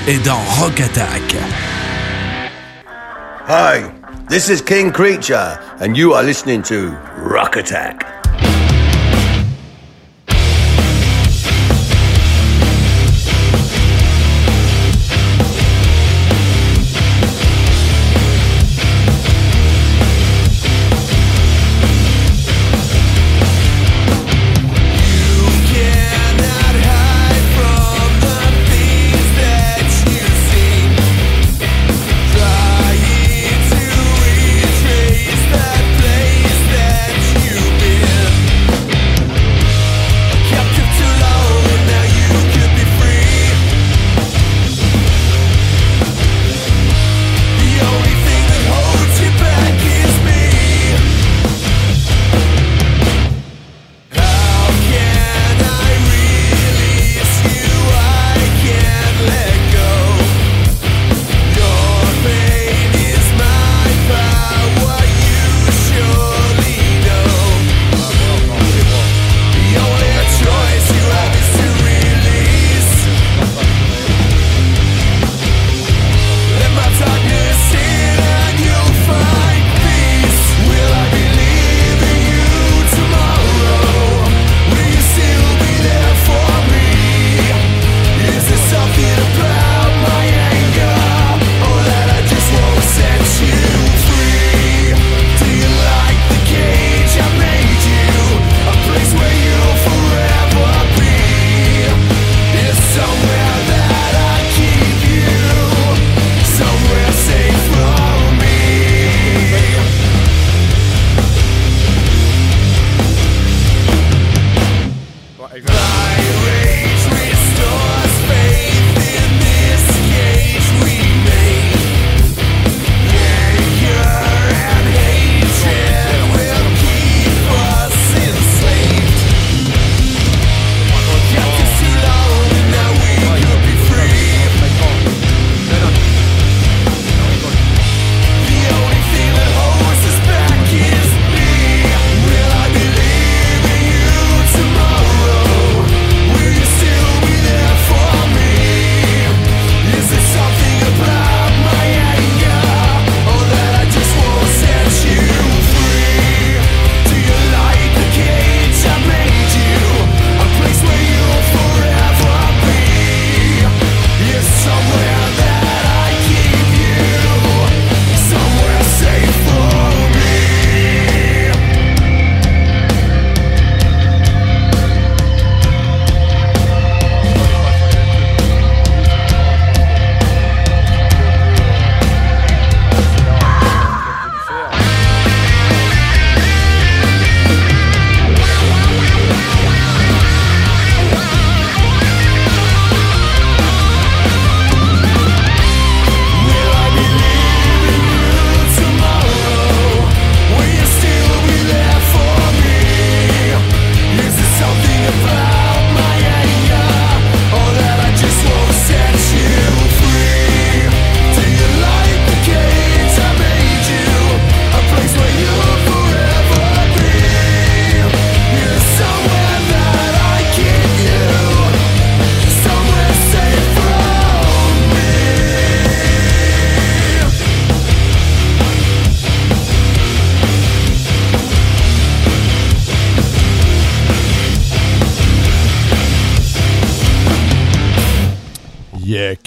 Est dans Rock Attack. Hi, this is King Creature, and you are listening to Rock Attack.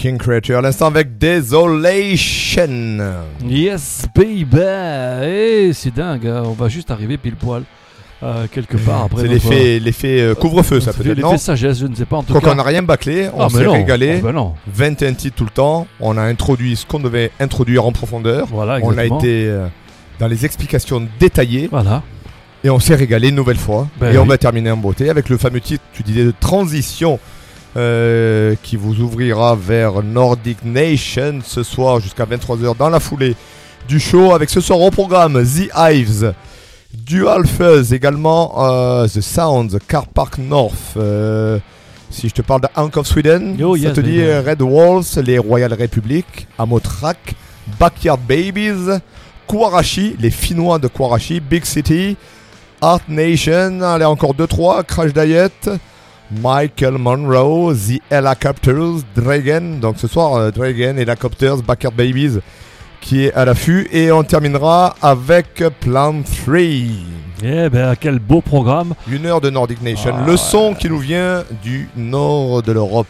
King Creature, à l'instant avec Desolation. Yes, baby Eh, C'est dingue, hein, on va juste arriver pile poil. euh, quelque part après. C'est l'effet l'effet, euh, couvre-feu, ça peut-être, L'effet sagesse, je ne sais pas. En tout Quoi cas, qu'on n'a rien bâclé, on Ah, s'est régalé. Ah, ben non. 21 titres tout le temps. On a introduit ce qu'on devait introduire en profondeur. Voilà, on a été euh, dans les explications détaillées. Voilà. Et on s'est régalé une nouvelle fois. Ben et on va terminer en beauté avec le fameux titre, tu disais, de transition euh, qui vous ouvrira vers Nordic Nation ce soir jusqu'à 23h dans la foulée du show. Avec ce soir au programme The Hives, Dual Fuzz également, euh, The Sounds, Car Park North. euh, si je te parle de Hank of Sweden, Oh, ça yes, te dit Red Walls, les Royal Republic, Amotrak, Backyard Babies, Kwarashi, les Finnois de Kwarashi, Big City, Art Nation, allez encore 2-3, Crash Diet, Michael Monroe, The Helicopters, Dragon. Donc ce soir, euh, Dragon, Helicopters, Backyard Babies qui est à l'affût. Et on terminera avec Plan 3. Eh ben, quel beau programme. Une heure de Nordic Nation. Ah, le son qui nous vient du nord de l'Europe.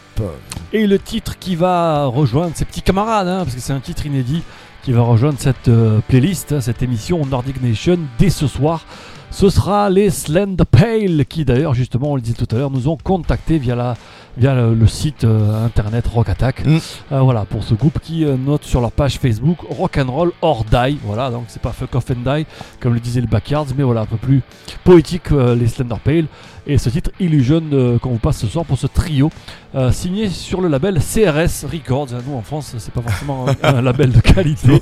Et le titre qui va rejoindre ses petits camarades, hein, parce que c'est un titre inédit qui va rejoindre cette euh, playlist, hein, cette émission Nordic Nation dès ce soir. Ce sera les Slender Pale qui d'ailleurs justement on le disait tout à l'heure nous ont contacté via la via le, le site euh, internet Rock Attack. Mm. Euh, voilà pour ce groupe qui euh, note sur leur page Facebook Rock and Roll or Die. Voilà donc c'est pas Fuck Off and Die comme le disait le Backyards mais voilà un peu plus poétique les Slender Pale et ce titre Illusion qu'on vous passe ce soir pour ce trio signé sur le label CRS Records. Nous en France c'est pas forcément un, un label de qualité.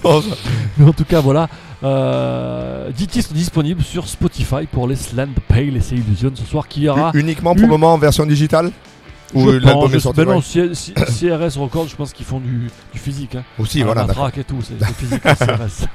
Mais en tout cas, voilà. Euh, 10 titres disponibles sur Spotify pour les Slend Pale et ses Illusions ce soir qui aura. Uniquement pour le moment en version digitale? Ou l'album est sorti ben non, ouais. C- C- CRS Records, je pense qu'ils font du, du physique. Hein. Aussi, Ah, voilà, la et tout, c'est physique, le CRS.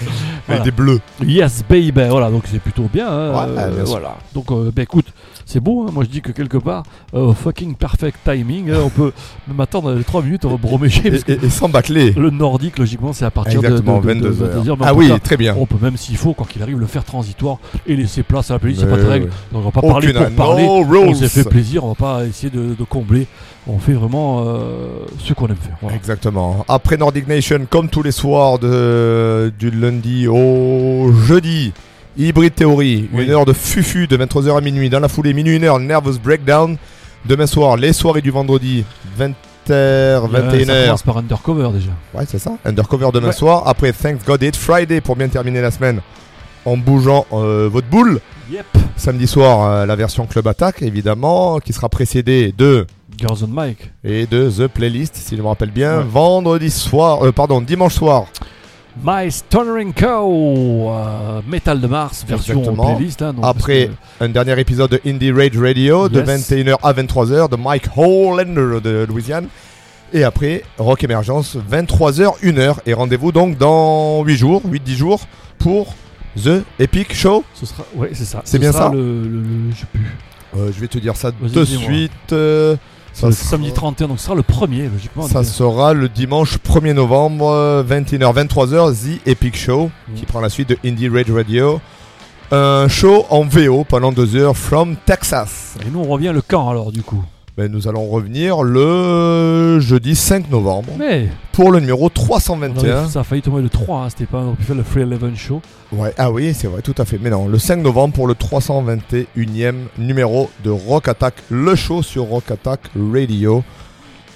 Avec des bleus. Yes, baby. Voilà, donc c'est plutôt bien. hein, Ouais, euh, bien voilà. Donc, euh, ben écoute, c'est beau. hein, moi, je dis que quelque part, euh, fucking perfect timing. hein, on peut même attendre les 3 minutes, on bromécher. Et, et sans bâcler. le nordique, logiquement, c'est à partir Exactement, de, de, de- de 22 heures. 22 mais Ah en tout oui, cas, très bien. On peut même s'il faut, quoi qu'il arrive, le faire transitoire et laisser place à la playlist, c'est pas de règle. Donc on va pas Aucune parler pour parler. No on s'est fait plaisir, on va pas essayer de, de combler. On fait vraiment euh, ce qu'on aime faire. Voilà. Exactement. Après Nordic Nation, comme tous les soirs de, du lundi au jeudi, Hybrid Theory, Oui. une heure de fufu de 23h à minuit. Dans la foulée, minuit, une heure, Nervous Breakdown. Demain soir, les soirées du vendredi, 20h, Euh, ça 21h. commence par Undercover déjà. Ouais, c'est ça. Undercover demain Ouais. soir. Après, Thanks God It's Friday pour bien terminer la semaine en bougeant euh, votre boule. Yep. Samedi soir, euh, la version Club Attack, évidemment, qui sera précédée de Girls on Mike. et de The Playlist, si je me rappelle bien. Ouais. Vendredi soir, euh, pardon, dimanche soir. My Stuttering Co. euh, Metal de Mars, version Exactement. playlist. hein, donc, Après, un dernier épisode de Indie Rage Radio de Yes. 21h à 23h de Mike Hollander de Louisiane. Et après, Rock Emergence, 23h, 1h. Et rendez-vous donc dans 8 jours, 8-10 jours pour The Epic Show. ce sera, ouais, c'est ça. C'est Ce bien sera ça le, le- le- je sais plus. Euh, je vais te dire ça de suite. euh, ça le sera- samedi 31, donc ce sera le premier, logiquement. Ça sera le dimanche 1er novembre, euh, 21h, 23h, The Epic Show, Mm. qui prend la suite de Indie Rage Radio. Un show en VO pendant deux heures from Texas. Et nous, on revient le camp alors, du coup. Ben, nous allons revenir le jeudi 5 novembre Mais pour le numéro on 321. avait- ça a failli tomber le 3, hein, c'était pas. On aurait pu faire le Free Eleven Show. Ouais, ah oui, c'est vrai, tout à fait. Mais non, le 5 novembre pour le 321e numéro de Rock Attack, le show sur Rock Attack Radio.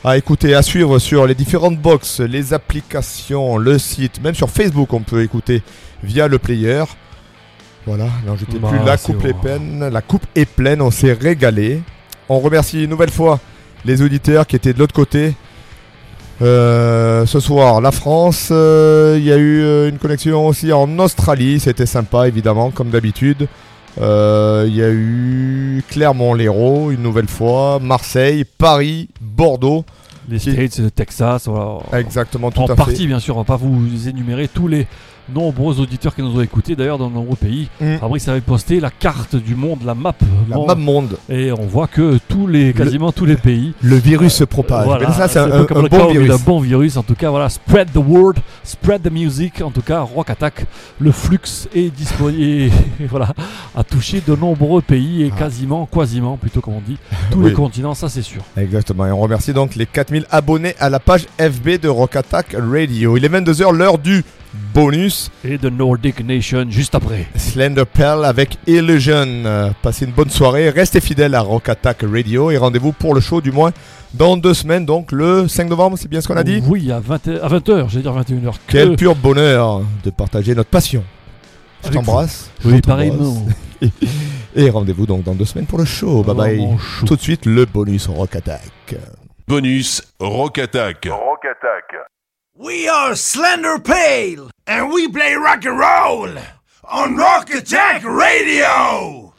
À écouter, à suivre sur les différentes box, les applications, le site, même sur Facebook, on peut écouter via le player. Voilà, n'en jetez Bah, plus, la coupe est pleine, la coupe est pleine, on s'est régalé. On remercie une nouvelle fois les auditeurs qui étaient de l'autre côté. Euh, ce soir, la France, euh, il y a eu euh, une connexion aussi en Australie, c'était sympa évidemment, comme d'habitude. Euh, Il y a eu Clermont-Lérault une nouvelle fois, Marseille, Paris, Bordeaux. Les Qui- States, le Texas, voilà. Exactement, tout en à partie, fait. bien sûr, on va pas vous énumérer tous les nombreux auditeurs qui nous ont écoutés, d'ailleurs, dans de nombreux pays. Mm. Fabrice avait posté la carte du monde, la map. La monde, map monde. Et on voit que tous les, quasiment tous les pays. Le virus se propage. Voilà, ça, c'est un, peu un- comme un bon virus. un bon virus. En tout cas, voilà, spread the word, spread the music. En tout cas, Rock Attack, le flux est disponible. et voilà, a touché de nombreux pays et quasiment, quasiment, plutôt comme on dit, tous Ah. Oui. les continents, ça c'est sûr. Exactement. Et on remercie donc les 4000 abonnés à la page FB de Rock Attack Radio. Il est 22h, l'heure du bonus. Et de Nordic Nation juste après. Slender Pearl avec Illusion. Euh, Passez une bonne soirée. Restez fidèles à Rock Attack Radio et rendez-vous pour le show du moins dans deux semaines, donc le 5 novembre, c'est bien ce qu'on a dit? Oui, à 20 à 20h, j'allais dire 21h. Quel pur bonheur de partager notre passion. Je t'embrasse. Oui, pareillement. Et, rendez-vous donc dans deux semaines pour le show. Bye bye. Chaud. Tout de suite, le bonus Rock Attack. Bonus Rock Attack. Rock Attack. We are Slender Pale, and we play rock and roll on Rock Attack Radio.